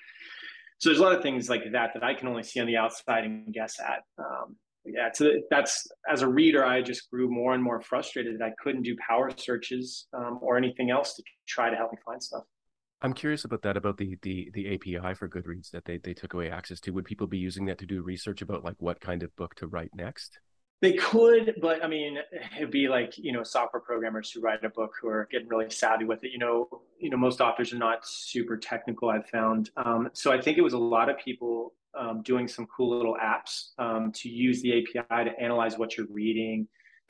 S2: So there's a lot of things like that that I can only see on the outside and guess at. Um, yeah, so that's as a reader, I just grew more and more frustrated that I couldn't do power searches um, or anything else to try to help me find stuff.
S1: I'm curious about that about the the the API for Goodreads that they they took away access to. Would people be using that to do research about like what kind of book to write next?
S2: They could, but I mean, it'd be like you know software programmers who write a book who are getting really savvy with it. You know, you know most authors are not super technical. I've found, um, so I think it was a lot of people um, doing some cool little apps um, to use the API to analyze what you're reading,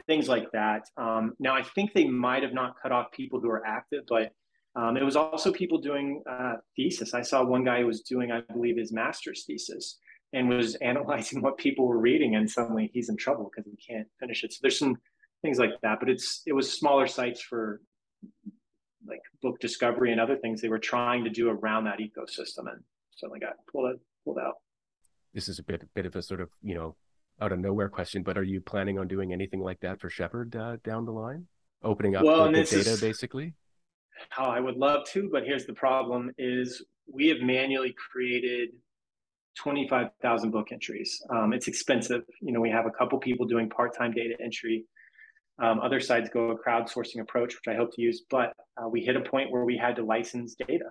S2: things like that. Um, now, I think they might have not cut off people who are active, but um, it was also people doing uh, thesis. I saw one guy who was doing, I believe, his master's thesis and was analyzing what people were reading, and suddenly he's in trouble because he can't finish it. So there's some things like that, but it's it was smaller sites for like book discovery and other things they were trying to do around that ecosystem, and suddenly got pulled pulled out
S1: this is a bit bit of a sort of you know out of nowhere question, but are you planning on doing anything like that for Shepherd uh, down the line, opening up well, the, the data basically?
S2: How I would love to, but here's the problem: is we have manually created 25,000 book entries. Um, it's expensive. You know, we have a couple people doing part-time data entry. Um, other sides go a crowdsourcing approach, which I hope to use, but uh, we hit a point where we had to license data.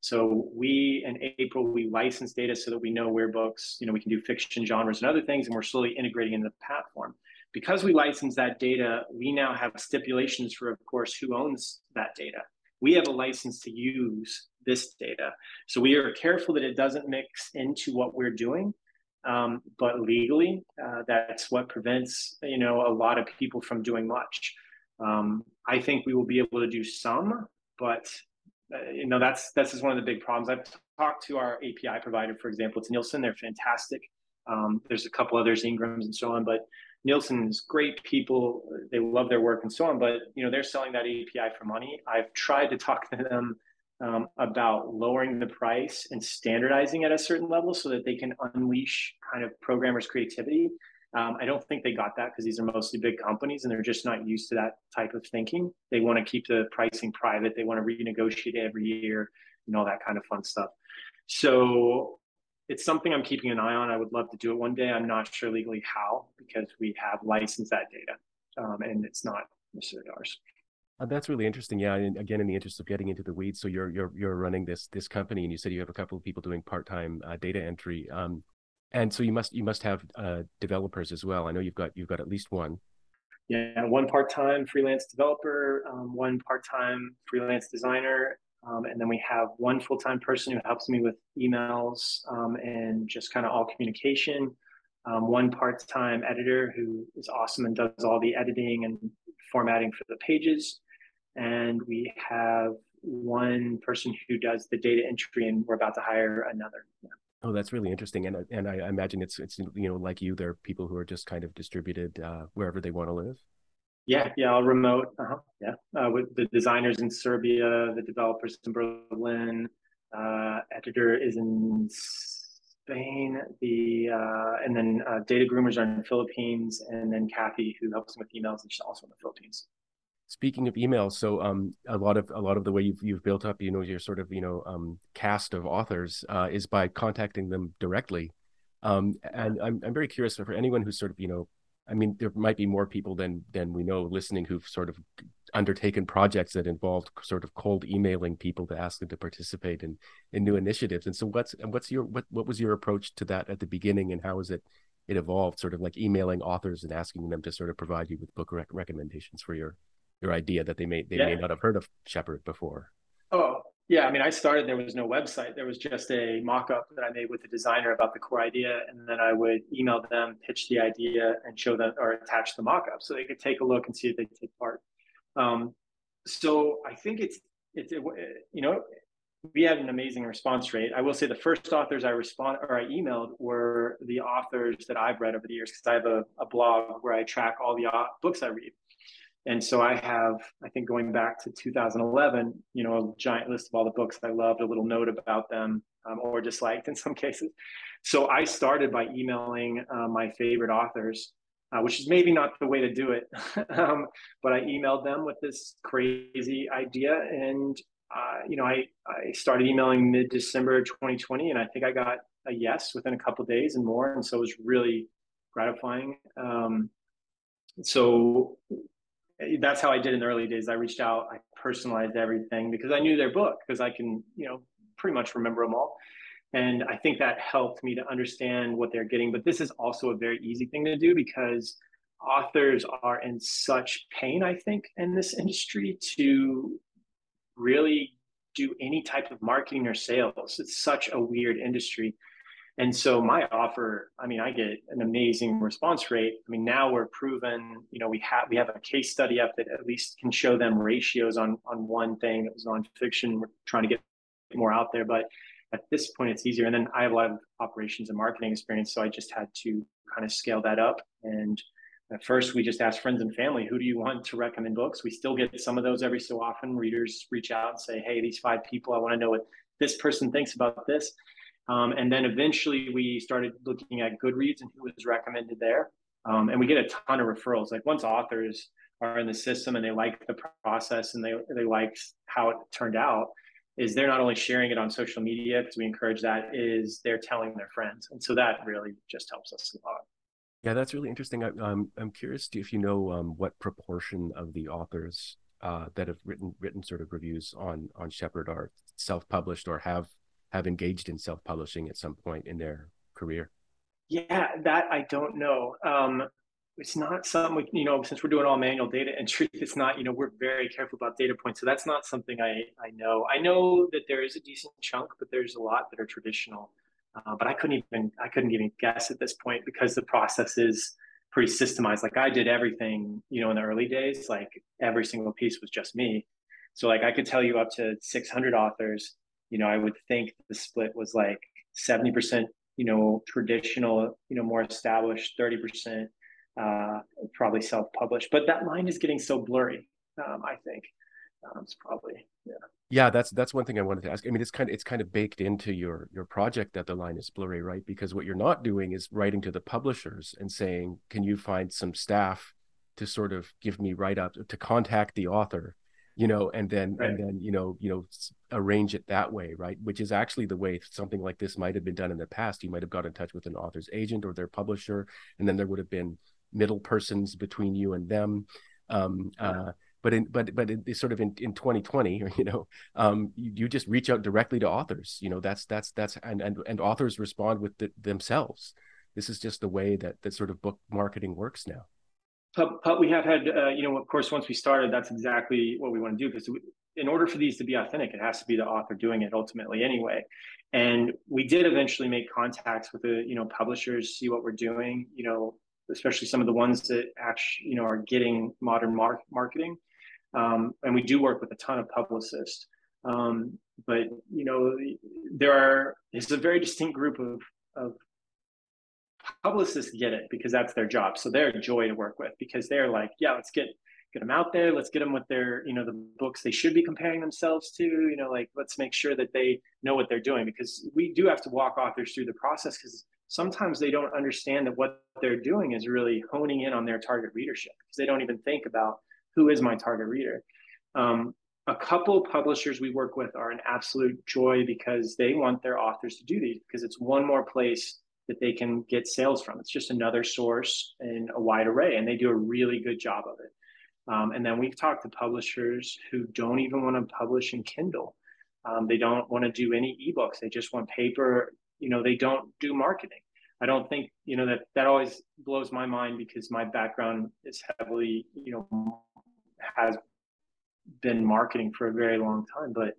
S2: So we in April we license data so that we know where books, you know, we can do fiction genres and other things, and we're slowly integrating into the platform. Because we license that data, we now have stipulations for, of course, who owns that data. We have a license to use this data, so we are careful that it doesn't mix into what we're doing. Um, but legally, uh, that's what prevents you know a lot of people from doing much. Um, I think we will be able to do some, but uh, you know that's that's just one of the big problems. I've talked to our API provider, for example, it's Nielsen. They're fantastic. Um, there's a couple others, Ingrams and so on, but Nielsen is great people. They love their work and so on. But you know they're selling that API for money. I've tried to talk to them um, about lowering the price and standardizing at a certain level so that they can unleash kind of programmers' creativity. Um, I don't think they got that because these are mostly big companies and they're just not used to that type of thinking. They want to keep the pricing private. They want to renegotiate every year and all that kind of fun stuff. So it's something I'm keeping an eye on. I would love to do it one day. I'm not sure legally how because we have licensed that data um, and it's not necessarily ours.
S1: Uh, that's really interesting. Yeah, and again, in the interest of getting into the weeds, so you're you're you're running this this company, and you said you have a couple of people doing part time uh, data entry. Um, and so you must you must have uh, developers as well. I know you've got you've got at least one.
S2: Yeah, one part-time freelance developer, um, one part-time freelance designer, um, and then we have one full-time person who helps me with emails um, and just kind of all communication. Um, one part-time editor who is awesome and does all the editing and formatting for the pages, and we have one person who does the data entry, and we're about to hire another. Yeah.
S1: Oh, that's really interesting, and and I imagine it's it's you know like you, there are people who are just kind of distributed uh, wherever they want to live.
S2: Yeah, yeah, all remote. Uh-huh. Yeah, uh, with the designers in Serbia, the developers in Berlin, uh, editor is in Spain, the uh, and then uh, data groomers are in the Philippines, and then Kathy, who helps with emails, is also in the Philippines.
S1: Speaking of emails, so um, a lot of a lot of the way you've you've built up, you know, your sort of you know um, cast of authors uh, is by contacting them directly, um, and I'm I'm very curious for anyone who's sort of you know, I mean, there might be more people than than we know listening who've sort of undertaken projects that involved sort of cold emailing people to ask them to participate in in new initiatives. And so, what's what's your what what was your approach to that at the beginning, and how has it it evolved? Sort of like emailing authors and asking them to sort of provide you with book rec- recommendations for your your idea that they may they yeah. may not have heard of Shepherd before.
S2: Oh yeah, I mean, I started. There was no website. There was just a mock-up that I made with the designer about the core idea, and then I would email them, pitch the idea, and show them or attach the mock-up so they could take a look and see if they take part. Um, so I think it's it's it, you know we had an amazing response rate. I will say the first authors I respond or I emailed were the authors that I've read over the years because I have a, a, blog where I track all the uh, books I read. And so I have, I think going back to 2011, you know, a giant list of all the books I loved, a little note about them um, or disliked in some cases. So I started by emailing uh, my favorite authors, uh, which is maybe not the way to do it. um, but I emailed them with this crazy idea and uh, you know, I, I started emailing mid December 2020, and I think I got a yes within a couple days and more. And so it was really gratifying. Um, so that's how I did in the early days. I reached out, I personalized everything because I knew their book because I can, you know, pretty much remember them all. And I think that helped me to understand what they're getting. But this is also a very easy thing to do because authors are in such pain, I think, in this industry to really do any type of marketing or sales. It's such a weird industry. And so my offer, I mean, I get an amazing response rate. I mean, now we're proven, you know, we have we have a case study up that at least can show them ratios on on one thing that was nonfiction. We're trying to get more out there, but at this point it's easier. And then I have a lot of operations and marketing experience, so I just had to kind of scale that up and at first, we just ask friends and family, who do you want to recommend books? We still get some of those every so often. Readers reach out and say, hey, these five people, I want to know what this person thinks about this. Um, and then eventually we started looking at Goodreads and who was recommended there. Um, and we get a ton of referrals. Like once authors are in the system and they like the process and they, they like how it turned out, is they're not only sharing it on social media because we encourage that, is they're telling their friends. And so that really just helps us a lot.
S1: Yeah, that's really interesting. I, um, I'm curious if you know um, what proportion of the authors uh, that have written written sort of reviews on on Shepherd are self published or have have engaged in self publishing at some point in their career.
S2: Yeah, that I don't know. Um, it's not something you know since we're doing all manual data entry it's not you know we're very careful about data points so that's not something i i know i know that there is a decent chunk but there's a lot that are traditional uh, but I couldn't even I couldn't even guess at this point because the process is pretty systemized. Like I did everything, you know, in the early days, like every single piece was just me. So like I could tell you up to 600 authors. You know, I would think the split was like 70%, you know, traditional, you know, more established, 30% uh, probably self-published. But that line is getting so blurry. Um, I think um, it's probably yeah
S1: yeah that's that's one thing i wanted to ask i mean it's kind of it's kind of baked into your your project that the line is blurry right because what you're not doing is writing to the publishers and saying can you find some staff to sort of give me write up to contact the author you know and then right. and then you know you know arrange it that way right? Which is actually the way something like this might have been done in the past. You might have got in touch with an author's agent or their publisher and then there would have been middle persons between you and them. Um, uh, but in but but in, sort of in, in 2020 you know um, you, you, just reach out directly to authors. You know that's that's that's and and, and authors respond with the, themselves. This is just the way that that sort of book marketing works now
S2: but, we have had uh, you know of course once we started that's exactly what we want to do because in order for these to be authentic it has to be the author doing it ultimately anyway and we did eventually make contacts with the you know publishers see what we're doing you know especially some of the ones that actually you know are getting modern mar- marketing um, and we do work with a ton of publicists. Um, but you know, there are it's a very distinct group of of publicists get it because that's their job. So they're a joy to work with because they're like, yeah, let's get get them out there. Let's get them with their, you know, the books they should be comparing themselves to. You know, like let's make sure that they know what they're doing because we do have to walk authors through the process because sometimes they don't understand that what they're doing is really honing in on their target readership because they don't even think about who is my target reader. Um, a couple publishers we work with are an absolute joy because they want their authors to do these because it's one more place that they can get sales from. It's just another source in a wide array, and they do a really good job of it. Um, and then we've talked to publishers who don't even want to publish in Kindle. Um, they don't want to do any ebooks. They just want paper. You know, they don't do marketing. I don't think you know that that always blows my mind because my background is heavily you know has been marketing for a very long time. But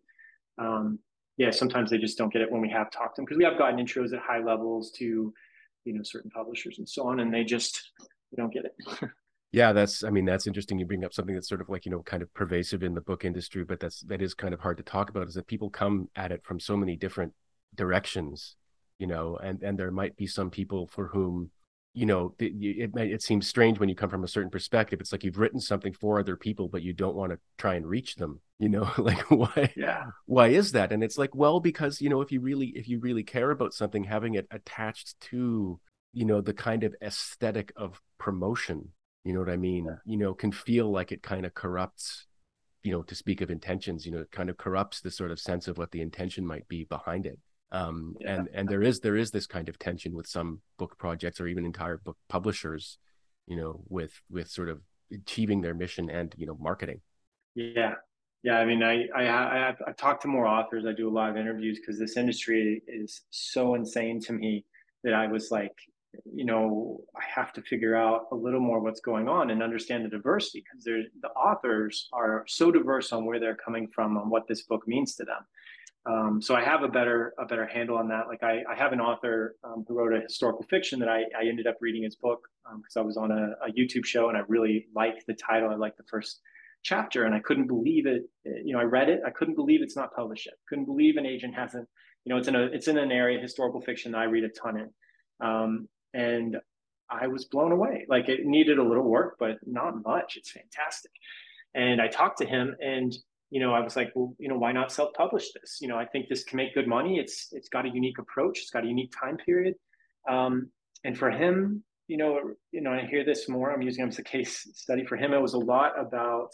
S2: um, yeah, sometimes they just don't get it when we have talked to them because we have gotten intros at high levels to, you know, certain publishers and so on, and they just they don't get it.
S1: Yeah, that's I mean that's interesting. You bring up something that's sort of like you know kind of pervasive in the book industry, but that's that is kind of hard to talk about. Is that people come at it from so many different directions, you know, and and there might be some people for whom you know it, it, it seems strange when you come from a certain perspective it's like you've written something for other people but you don't want to try and reach them you know like why
S2: yeah.
S1: why is that? And it's like well because you know if you really if you really care about something having it attached to you know the kind of aesthetic of promotion you know what i mean yeah. you know can feel like it kind of corrupts you know to speak of intentions you know it kind of corrupts the sort of sense of what the intention might be behind it. Um, yeah. and and there is there is this kind of tension with some book projects or even entire book publishers you know with with sort of achieving their mission and you know marketing.
S2: Yeah yeah i mean i i i I've talked to more authors i do a lot of interviews because this industry is so insane to me that i was like you know i have to figure out a little more what's going on and understand the diversity because the authors are so diverse on where they're coming from and what this book means to them um, so I have a better a better handle on that. Like I, I have an author um, who wrote a historical fiction that I, I ended up reading his book because um, I was on a, a, YouTube show and I really liked the title. I liked the first chapter and I couldn't believe it. You know, I read it. I couldn't believe it's not published yet. Couldn't believe an agent hasn't. You know, it's in a it's in an area historical fiction that I read a ton in, um, and I was blown away. Like it needed a little work, but not much. It's fantastic. And I talked to him and you know, I was like, well, you know, why not self-publish this? You know, I think this can make good money. It's it's got a unique approach. It's got a unique time period. Um, and for him, you know, you know, I hear this more. I'm using him as a case study. For him, it was a lot about,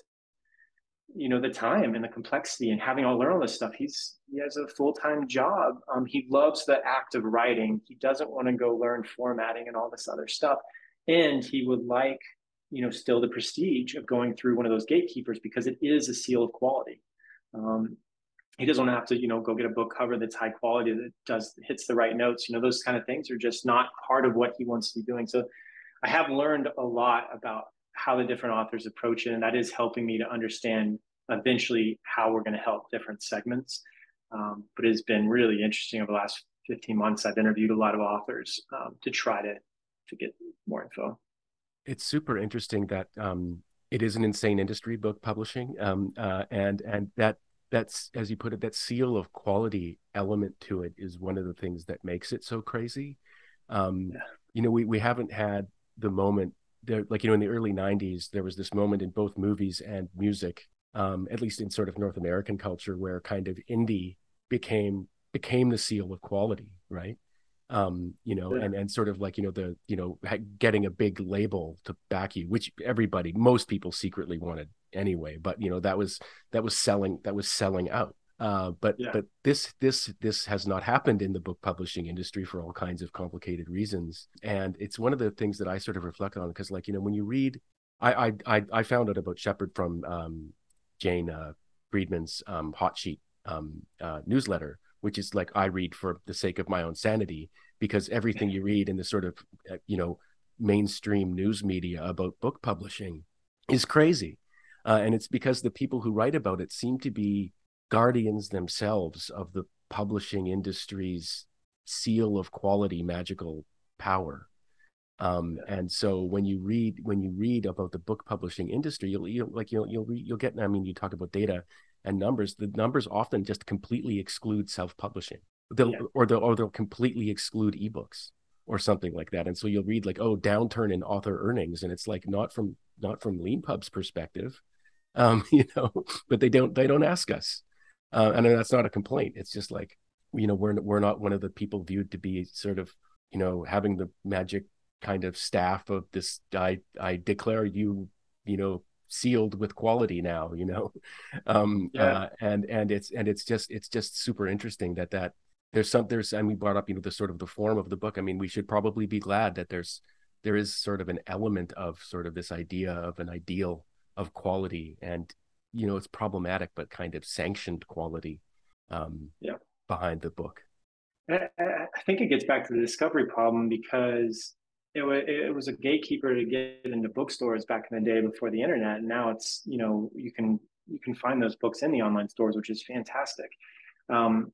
S2: you know, the time and the complexity and having to learn all this stuff. He's he has a full-time job. Um, he loves the act of writing. He doesn't want to go learn formatting and all this other stuff. And he would like you know still the prestige of going through one of those gatekeepers because it is a seal of quality um, he doesn't have to you know go get a book cover that's high quality that does hits the right notes you know those kind of things are just not part of what he wants to be doing so i have learned a lot about how the different authors approach it and that is helping me to understand eventually how we're going to help different segments um, but it's been really interesting over the last 15 months i've interviewed a lot of authors um, to try to to get more info
S1: it's super interesting that um, it is an insane industry, book publishing, um, uh, and and that that's as you put it, that seal of quality element to it is one of the things that makes it so crazy. Um, yeah. You know, we we haven't had the moment there, like you know, in the early '90s, there was this moment in both movies and music, um, at least in sort of North American culture, where kind of indie became became the seal of quality, right? um you know yeah. and and sort of like you know the you know getting a big label to back you which everybody most people secretly wanted anyway but you know that was that was selling that was selling out uh but yeah. but this this this has not happened in the book publishing industry for all kinds of complicated reasons. And it's one of the things that i sort of reflect on because like you know when you read i i i found out about shepherd from um jane uh friedman's um hot sheet um uh newsletter which is like I read for the sake of my own sanity because everything you read in the sort of uh, you know mainstream news media about book publishing is crazy, uh, and it's because the people who write about it seem to be guardians themselves of the publishing industry's seal of quality, magical power. Um, and so when you read when you read about the book publishing industry, you'll, you'll like you'll you'll you'll get. I mean, you talk about data and numbers, the numbers often just completely exclude self-publishing. They'll, yeah. or they'll or they'll completely exclude ebooks or something like that. And so you'll read like, oh, downturn in author earnings, and it's like not from not from Leanpub's perspective, um, you know, but they don't they don't ask us, uh, and that's not a complaint. It's just like you know we're we're not one of the people viewed to be sort of you know having the magic kind of staff of this. I I declare you you know sealed with quality now you know um yeah. Uh, and and it's and it's just it's just super interesting that that there's some there's and we brought up you know the sort of the form of the book i mean we should probably be glad that there's there is sort of an element of sort of this idea of an ideal of quality and you know it's problematic but kind of sanctioned quality um
S2: yeah
S1: behind the book
S2: I, I think it gets back to the discovery problem because it was it was a gatekeeper to get into bookstores back in the day before the internet. And now it's you know you can you can find those books in the online stores, which is fantastic. Um,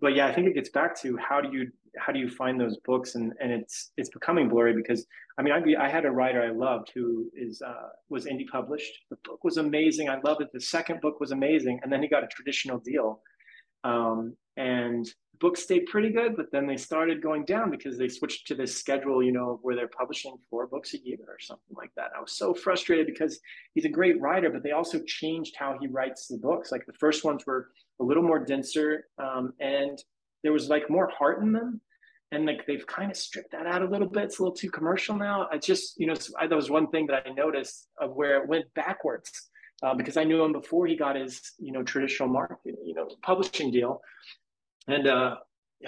S2: but yeah, I think it gets back to how do you how do you find those books and and it's it's becoming blurry because I mean I I had a writer I loved who is uh, was indie published. The book was amazing. I loved it. The second book was amazing, and then he got a traditional deal, um, and books stayed pretty good. But then they started going down because they switched to this schedule, you know, where they're publishing four books a year or something like that. I was so frustrated because he's a great writer, but they also changed how he writes the books. Like the first ones were a little more denser, um, and there was like more heart in them. And like they've kind of stripped that out a little bit. It's a little too commercial now. I just, you know, I, that was one thing that I noticed of where it went backwards. Uh, because I knew him before he got his, you know, traditional market, you know, publishing deal. And uh,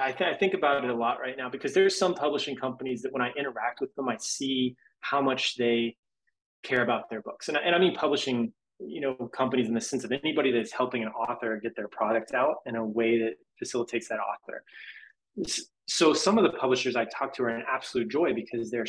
S2: I, th- I think about it a lot right now because there's some publishing companies that when I interact with them, I see how much they care about their books. And, and I mean publishing you know companies in the sense of anybody that's helping an author get their product out in a way that facilitates that author. So some of the publishers i talk to are an absolute joy because they're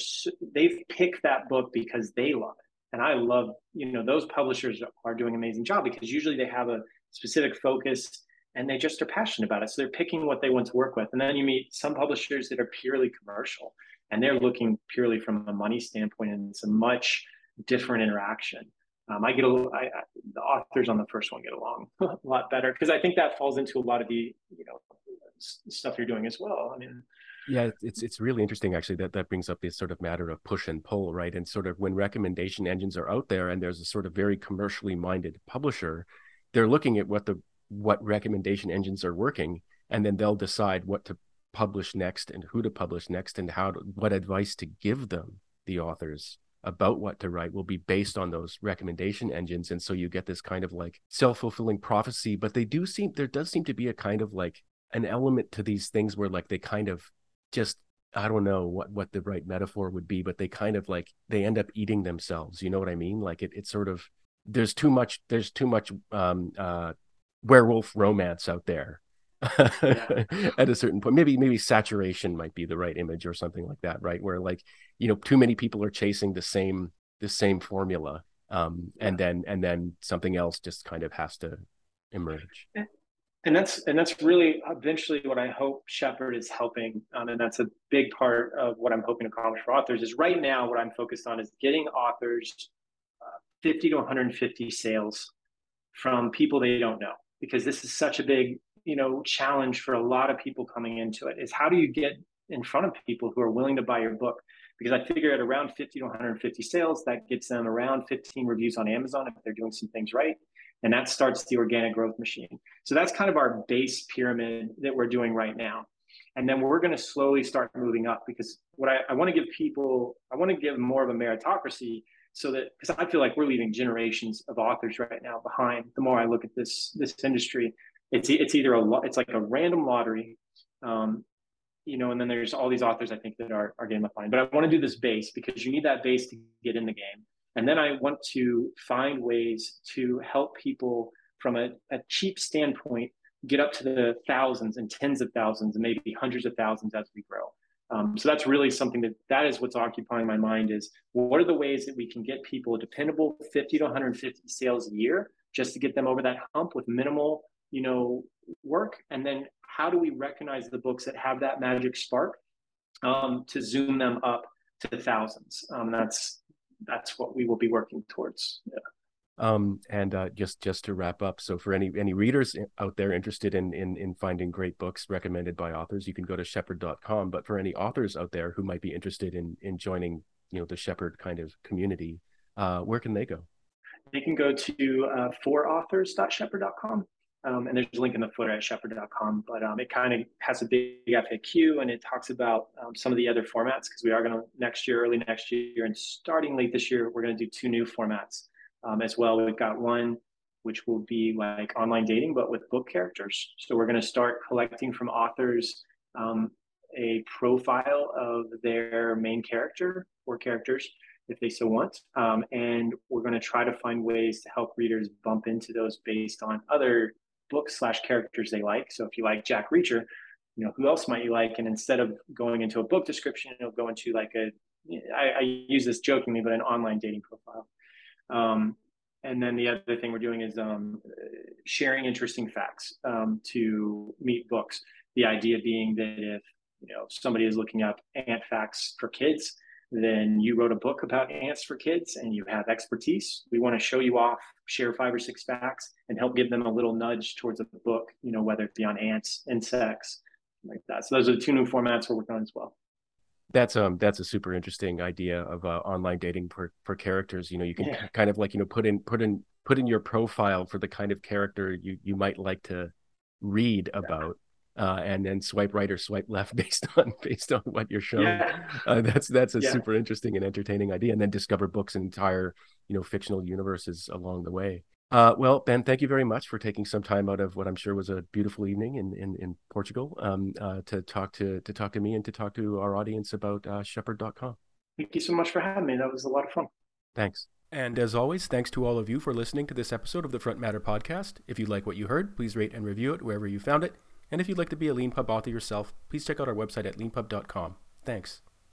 S2: they've picked that book because they love it. And i love you know those publishers are doing an amazing job because usually they have a specific focus and they just are passionate about it. So they're picking what they want to work with. And then you meet some publishers that are purely commercial and they're looking purely from a money standpoint and it's a much different interaction um, I get a, I, I, the authors on the first one get along a lot better because I think that falls into a lot of the you know stuff you're doing as well. I mean,
S1: yeah, it's it's really interesting actually that that brings up this sort of matter of push and pull, right? And sort of when recommendation engines are out there and there's a sort of very commercially minded publisher, they're looking at what the what recommendation engines are working, and then they'll decide what to publish next and who to publish next and how to, what advice to give them the authors about what to write will be based on those recommendation engines. And so you get this kind of like self-fulfilling prophecy but they do seem there does seem to be a kind of like an element to these things where like they kind of just i don't know what what the right metaphor would be but they kind of like they end up eating themselves. You know what i mean? Like it, it's sort of there's too much there's too much um uh werewolf romance out there at a certain point maybe maybe saturation might be the right image or something like that right? Where like you know too many people are chasing the same the same formula um and then and then something else just kind of has to emerge.
S2: And that's and that's really eventually what i hope shepherd is helping um, and that's a big part of what i'm hoping to accomplish for authors is right now what i'm focused on is getting authors uh, 50 to 150 sales from people they don't know because this is such a big you know challenge for a lot of people coming into it is how do you get in front of people who are willing to buy your book? Because i figure at around 50 to 150 sales that gets them around 15 reviews on amazon if they're doing some things right and that starts the organic growth machine. So that's kind of our base pyramid that we're doing right now. And then we're going to slowly start moving up because what i, I want to give people i want to give more of a meritocracy so that because i feel like we're leaving generations of authors right now behind the more i look at this this industry it's it's either a it's like a random lottery um, you know and then there's all these authors i think that are, are behind but i want to do this base because you need that base to get in the game. And then i want to find ways to help people from a, a cheap standpoint get up to the thousands and tens of thousands and maybe hundreds of thousands as we grow. Um, so that's really something that that is what's occupying my mind is what are the ways that we can get people dependable 50 to 150 sales a year just to get them over that hump with minimal you know work and then how do we recognize the books that have that magic spark um, to zoom them up to thousands um, that's that's what we will be working towards yeah.
S1: Um, and uh, just just to wrap up, so for any any readers out there interested in in in finding great books recommended by authors, you can go to shepherd.com. But for any authors out there who might be interested in in joining, you know, the Shepherd kind of community, uh, where can they go?
S2: They can go to uh, forauthors.shepherd.com. Um, and there's a link in the footer at shepherd.com, but um, it kind of has a big FAQ and it talks about um, some of the other formats because we are going to next year, early next year, and starting late this year, we're going to do two new formats um, as well. We've got one which will be like online dating, but with book characters. So we're going to start collecting from authors um, a profile of their main character or characters if they so want. Um, and we're going to try to find ways to help readers bump into those based on other books slash characters they like. So if you like Jack Reacher, you know, who else might you like? And instead of going into a book description, it'll go into like a, I, I use this jokingly, but an online dating profile. Um, and then the other thing we're doing is um, sharing interesting facts um, to meet books. the idea being that if you know somebody is looking up ant facts for kids, then you wrote a book about ants for kids and you have expertise. We want to show you off, share five or six facts, and help give them a little nudge towards a book, you know, whether it be on ants, insects, like that. So those are the two new formats we're working on as well.
S1: That's um that's a super interesting idea of uh, online dating for for characters. You know, you can yeah. kind of like you know put in put in put in your profile for the kind of character you you might like to read about uh, and then swipe right or swipe left based on based on what you're showing. Yeah. Uh, that's that's a yeah. super interesting and entertaining idea, and then discover books and entire you know fictional universes along the way. Uh, well, Ben, thank you very much for taking some time out of what I'm sure was a beautiful evening in in, in Portugal um, uh, to talk to to talk to me and to talk to our audience about uh, Shepherd.com.
S2: Thank you so much for having me. That was a lot of fun.
S1: Thanks. And as always, thanks to all of you for listening to this episode of the Front Matter podcast. If you like what you heard, please rate and review it wherever you found it. And if you'd like to be a Leanpub author yourself, please check out our website at leanpub.com. Thanks.